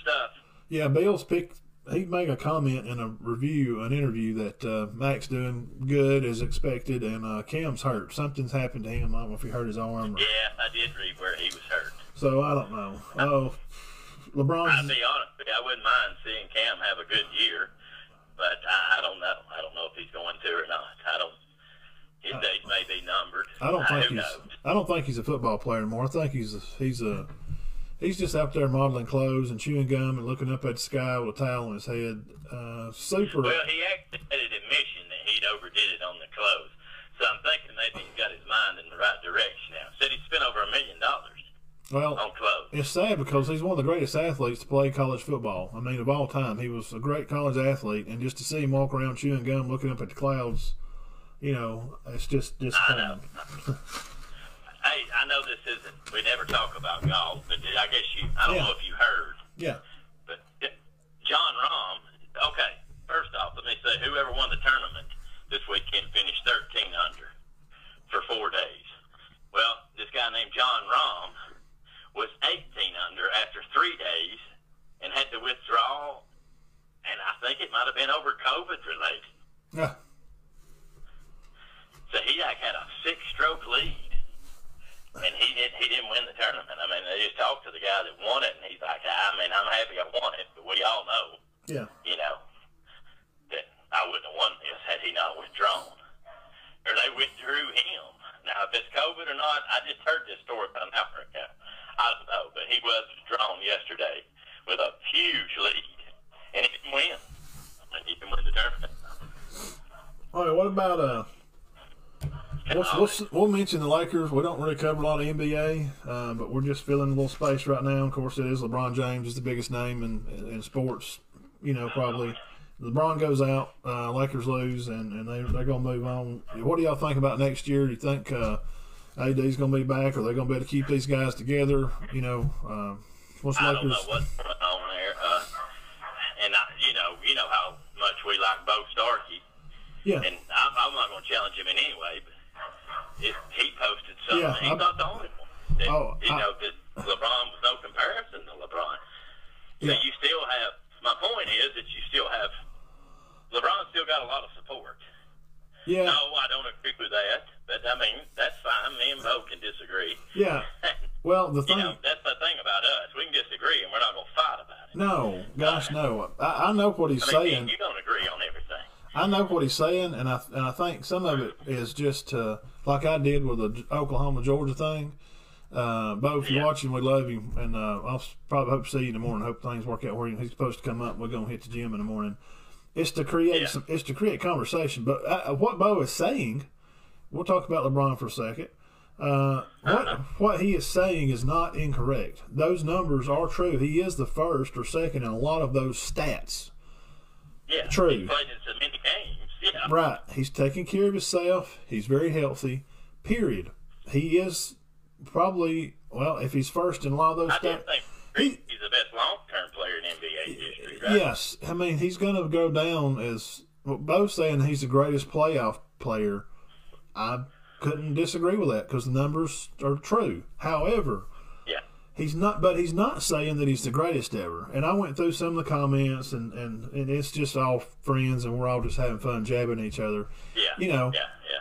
stuff. Yeah, Bill's picked. He made a comment in a review, an interview that uh, Mac's doing good as expected, and uh, Cam's hurt. Something's happened to him. I don't know if he hurt his arm. Or, Yeah, I did read where he was hurt. so I don't know. Oh, LeBron. I'll LeBron's. be honest, I wouldn't mind seeing Cam have a good year, but I, I don't know. I don't know if he's going to or not. I don't. His days may be numbered. I don't Uh, think he's. knows? I don't think he's a football player anymore. I think he's a, he's a he's just out there modeling clothes and chewing gum and looking up at the sky with a towel on his head. Uh, super. Well, he actually had an admission that he'd overdid it on the clothes. So I'm thinking maybe he's got his mind in the right direction now. Said he spent over a million dollars Well, it's sad because he's one of the greatest athletes to play college football. I mean, of all time, he was a great college athlete, and just to see him walk around chewing gum, looking up at the clouds, you know, it's just disappointing. Hey, I know this isn't. We never talk about golf, but I guess you. I don't Yeah. know if you heard, Yeah. but Jon Rahm. Okay, first off, let me say whoever won the tournament this weekend finished 13 under for four days. Well, this guy named Jon Rahm was 18 under after three days and had to withdraw, and I think it might have been over COVID related. Yeah. So he like had a six-stroke lead, and he didn't. He didn't win the tournament. I mean, they just talked to the guy that won it, and he's like, "I mean, I'm happy I won it, but we all know, Yeah. you know, that I wouldn't have won this had he not withdrawn, or they withdrew him. Now, if it's COVID or not, I just heard this story hour ago. I don't know, but he was withdrawn yesterday with a huge lead, and he didn't win. And he didn't win the tournament. All right. What about uh? We'll, we'll, we'll mention the Lakers. We don't really cover a lot of NBA, uh, but we're just filling a little space right now. Of course, it is LeBron James is the biggest name in, in sports. You know, probably LeBron goes out, uh, Lakers lose, and, and they they're gonna move on. What do y'all think about next year? Do you think uh, AD's gonna be back? Are they gonna be able to keep these guys together? You know, uh, what's I don't know what's going on there. Uh, and I, you know, you know how much we like Bo Starkey, Yeah, and I'm, I'm not going to challenge him in any way. But it, he posted something. Yeah, He's I'm- not the only one. That, Oh, you I- know that LeBron was no comparison to LeBron. So Yeah. you still have. My point is that you still have. LeBron still got a lot of support. Yeah, No, I don't agree with that, but I mean that's fine. Me and Bo can disagree. yeah. Well, the you thing. know, that's the thing about us. We can disagree, and we're not going to fight about it. No, gosh, no. I, I know what he's I mean, saying. you don't agree on everything. I know what he's saying, and I and I think some of it is just uh, like I did with the Oklahoma Georgia thing. Uh, Bo, if you're Yeah. watching, we love you, and uh, I'll probably hope to see you in the morning. Hope things work out where he's supposed to come up. We're gonna hit the gym in the morning. It's to create Yeah. some. It's to create conversation. But uh, what Bo is saying, we'll talk about LeBron for a second. Uh, what what he is saying is not incorrect. Those numbers are true. He is the first or second in a lot of those stats. Yeah, True. He played in so many games. Yeah, Right. He's taking care of himself. He's very healthy. Period. He is probably well, if he's first in a lot of those I stats. think He- he's the best long-term player in NBA history. Right? Yes, I mean he's going to go down as well, both saying he's the greatest playoff player. I couldn't disagree with that because the numbers are true. However, Yeah. he's not, but he's not saying that he's the greatest ever. And I went through some of the comments, and and, and it's just all friends, and we're all just having fun jabbing each other. Yeah. You know, Yeah. Yeah.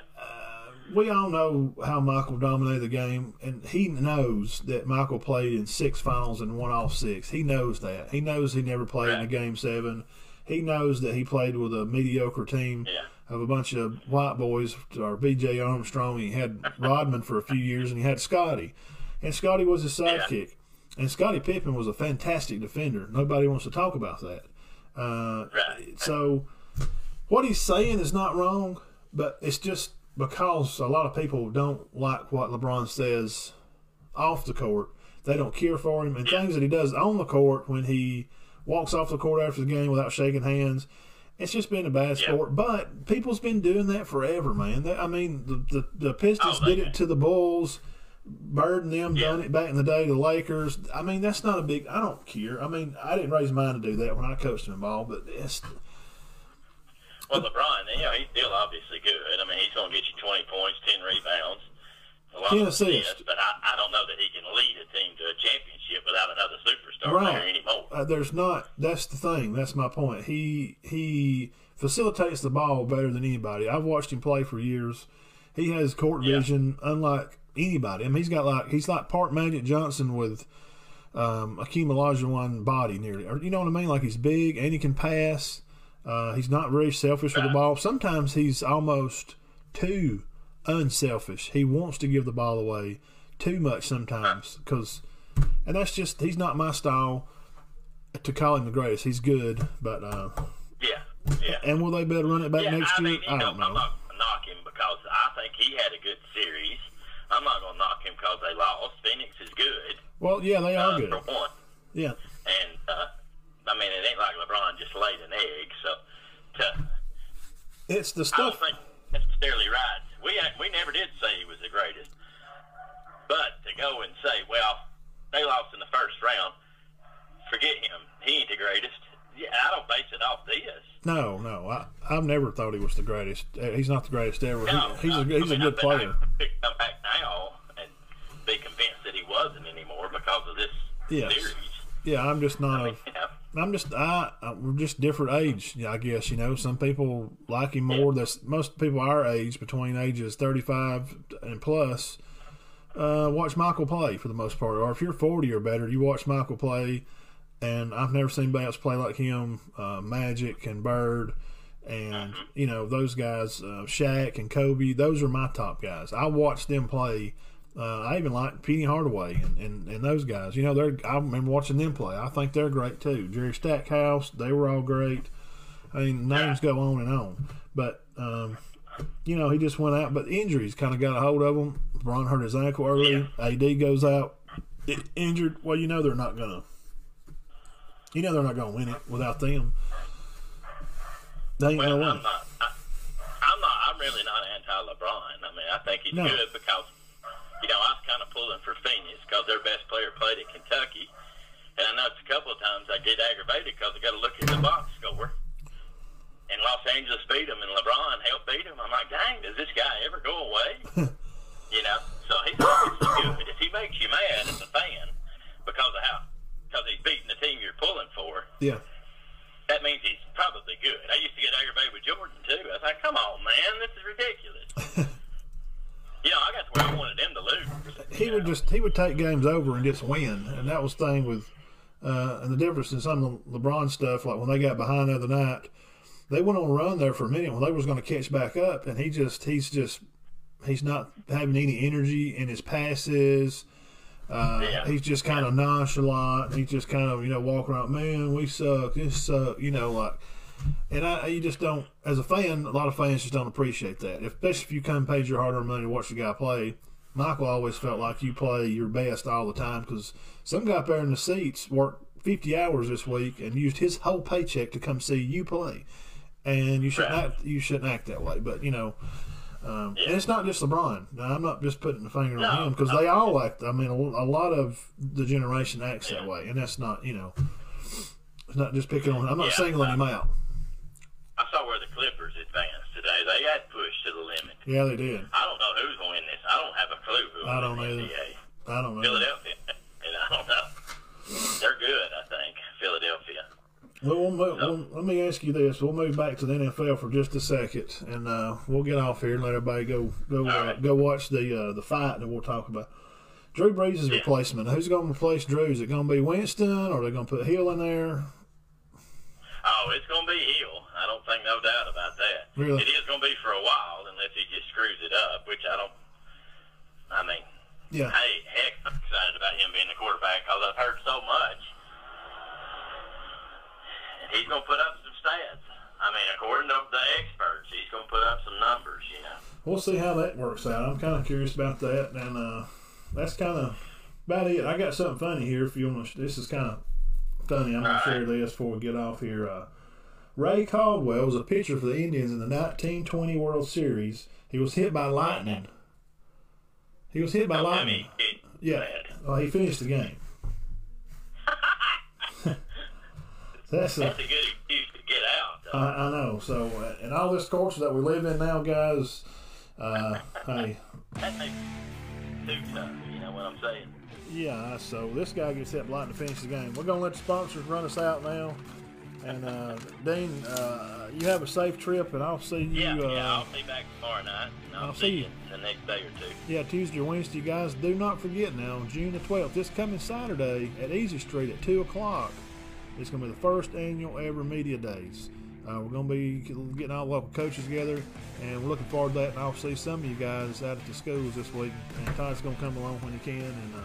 We all know how Michael dominated the game, and he knows that Michael played in six finals and won all six. He knows that. He knows he never played in a game seven. He knows that he played with a mediocre team Yeah. of a bunch of white boys, or B.J. Armstrong. He had Rodman for a few years, and he had Scottie. and Scottie was his sidekick. And Scottie Pippen was a fantastic defender. Nobody wants to talk about that. Uh, Right. So, what he's saying is not wrong, but it's just because a lot of people don't like what LeBron says off the court. They don't care for him, and things that he does on the court when he walks off the court after the game without shaking hands. It's just been a bad Yeah. sport, but people's been doing that forever, man. That, I mean, the the, the Pistons Oh, did it to the Bulls. Bird and them Yeah. done it back in the day. To the Lakers. I mean, that's not a big. I don't care. I mean, I didn't raise mine to do that when I coached them all, but it's Well, LeBron, you know, he's still obviously good. I mean, he's going to get you 20 points, 10 rebounds, a lot 10 of assists. But I, I don't know that he can lead a team to a championship without another superstar Right. there anymore. uh, there's not. That's the thing. That's my point. He he facilitates the ball better than anybody. I've watched him play for years. He has court Yeah. vision unlike anybody. I mean, he's got like he's like part Magic Johnson with um, Akeem Olajuwon body nearly. Or, you know what I mean? Like he's big and he can pass. Uh, he's not very selfish with the ball. Sometimes he's almost too unselfish. He wants to give the ball away too much sometimes because, and that's just he's not my style. To call him the greatest, he's good, but uh, Yeah, yeah. and will they be able to run it back yeah, next I year? mean, you I don't I'm know. not going to knock him because I think he had a good series. I'm not going to knock him because they lost. Phoenix is good, Well, yeah, they are uh, good. for one. Yeah, And, uh, I mean, it ain't like LeBron just laid an egg. So, to, it's the stuff. I don't think necessarily right. We we never did say he was the greatest, but to go and say, well, they lost in the first round, forget him. He ain't the greatest. Yeah, I don't base it off this. No, no, I, I've never thought he was the greatest. Uh, He's not the greatest ever. He- No, he's a I he's a good I player. I come back now and be convinced that he wasn't anymore because of this Yes. series. Yeah, I'm just not a. You know, I'm just I, I we're just different age. I guess you know some people like him more. That's most people our age, between ages 35 and plus, uh, watch Michael play for the most part. Or if you're 40 or better, you watch Michael play. And I've never seen anybody else play like him. Uh, Magic and Bird, and you know those guys, uh, Shaq and Kobe. Those are my top guys. I watched them play. Uh, I even like Penny Hardaway and, and, and those guys. You know, they're. I remember watching them play. I think they're great too. Jerry Stackhouse, they were all great. I mean, names go on and on. But um, you know, he just went out. But injuries kind of got a hold of him. Bron hurt his ankle early. AD goes out injured. Well, you know they're not gonna. You know they're not gonna win it without them. They ain't well, gonna I'm win. not. I, I'm not. I'm really not anti-LeBron. I mean, I think he's No. good because you know I was kind of pulling for Phoenix because their best player played at Kentucky, and I know it's a couple of times I get aggravated because I got to look at the box score. And Los Angeles beat them, and LeBron helped beat them. I'm like, dang, does this guy ever go away? you know, so he's obviously good. If he makes you mad as a fan because of how, because he's beating the team you're pulling for, Yeah. that means he's probably good. I used to get aggravated with Jordan too. I was like, come on, man, this is ridiculous. know, I got where I wanted them to lose. he would just he would take games over and just win, and that was the thing with uh, and the difference in some of the LeBron stuff. Like when they got behind the other night, they went on a run there for a minute when they was going to catch back up, and he just he's just he's not having any energy in his passes. Uh, Yeah. He's just kind of nonchalant. He's just kind of you know walking around, man, we suck. This suck, you know, like. And I, you just don't, as a fan, a lot of fans just don't appreciate that. If, especially if you come paid your hard-earned money to watch the guy play. Michael always felt like you play your best all the time because some guy up there in the seats worked 50 hours this week and used his whole paycheck to come see you play. And you shouldn't Right. act, you shouldn't act that way. But you know, um, Yeah. and it's not just LeBron. Now, I'm not just putting the finger No, on him because they all act. I mean, a, a lot of the generation acts that way, and that's not you know, it's not just picking on. I'm not Yeah, singling uh, him out. I saw where the Clippers advanced today. They got pushed to the limit. Yeah, they did. I don't know who's going to win this. I don't have a clue who. I don't win the either. NBA. I don't know. Philadelphia, and I don't know. They're good, I think. Philadelphia. Well, we'll move, we'll, let me ask you this. We'll move back to the NFL for just a second, and uh, we'll get off here and let everybody go go uh, right. go watch the uh, the fight that we'll talk about. Drew Brees' Yeah. replacement. Who's going to replace Drew? Is it going to be Winston, or are they going to put Hill in there? Oh, it's going to be Hill. I don't think no doubt about that. Really? It is going to be for a while unless he just screws it up, which I don't. I mean, Yeah, hey, heck, I'm excited about him being the quarterback because I've heard so much. And he's going to put up some stats. I mean, according to the experts, he's going to put up some numbers, you know. We'll see how that works out. I'm kind of curious about that, and uh, that's kind of about it. I got something funny here. If you want to, this is kind of funny. I'm gonna All right. share this before we get off here. Uh, Ray Caldwell was a pitcher for the Indians in the 1920 World Series. He was hit by lightning. He was hit by lightning. Yeah. Well, he finished the game. That's a, That's a good excuse to get out. I, I know. So, uh, in all this culture that we live in now, guys, uh, hey, that makes tough. You know what I'm saying? yeah. So this guy gets hit by lightning to finish the game. We're gonna let the sponsors run us out now. And uh, Dean, uh, you have a safe trip, and I'll see you. Yeah, uh, yeah. I'll be back tomorrow night. And I'll, I'll see you you. the next day or two. Yeah, Tuesday or Wednesday, you guys. Do not forget now, June the 12th, this coming Saturday at Easy Street at 2 o'clock. It's going to be the first annual ever Media Days. Uh, we're going to be getting all local coaches together, and we're looking forward to that. And I'll see some of you guys out at the schools this week. And Todd's going to come along when he can. And uh,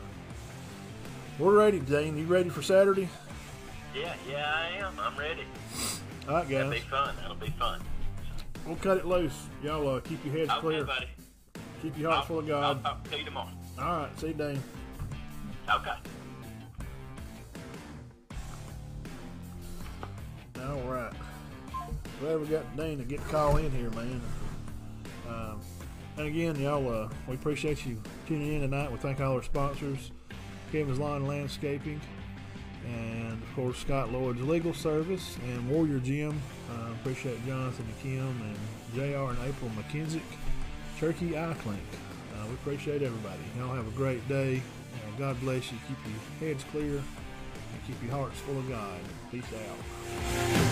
we're ready, Dean. You ready for Saturday? Yeah, yeah, I am. I'm ready. All right, guys. That'll be fun. That'll be fun. We'll cut it loose. Y'all uh, keep your heads Okay, clear. buddy. Keep your I'll, hearts full of God. I'll talk to you tomorrow. All right. See you, Dean. Okay. All right. Glad we got Dane to get call in here, man. Um, and again, y'all, uh, we appreciate you tuning in tonight. We thank all our sponsors, Kevin's Lawn Landscaping, and of course Scott Lloyd's Legal Service and Warrior Gym. Uh, appreciate Jonathan and Kim and Jr. and April McKenzie, Turkey Clinic. Uh, we appreciate everybody. Y'all have a great day. Uh, God bless you. Keep your heads clear and keep your hearts full of God. Peace out.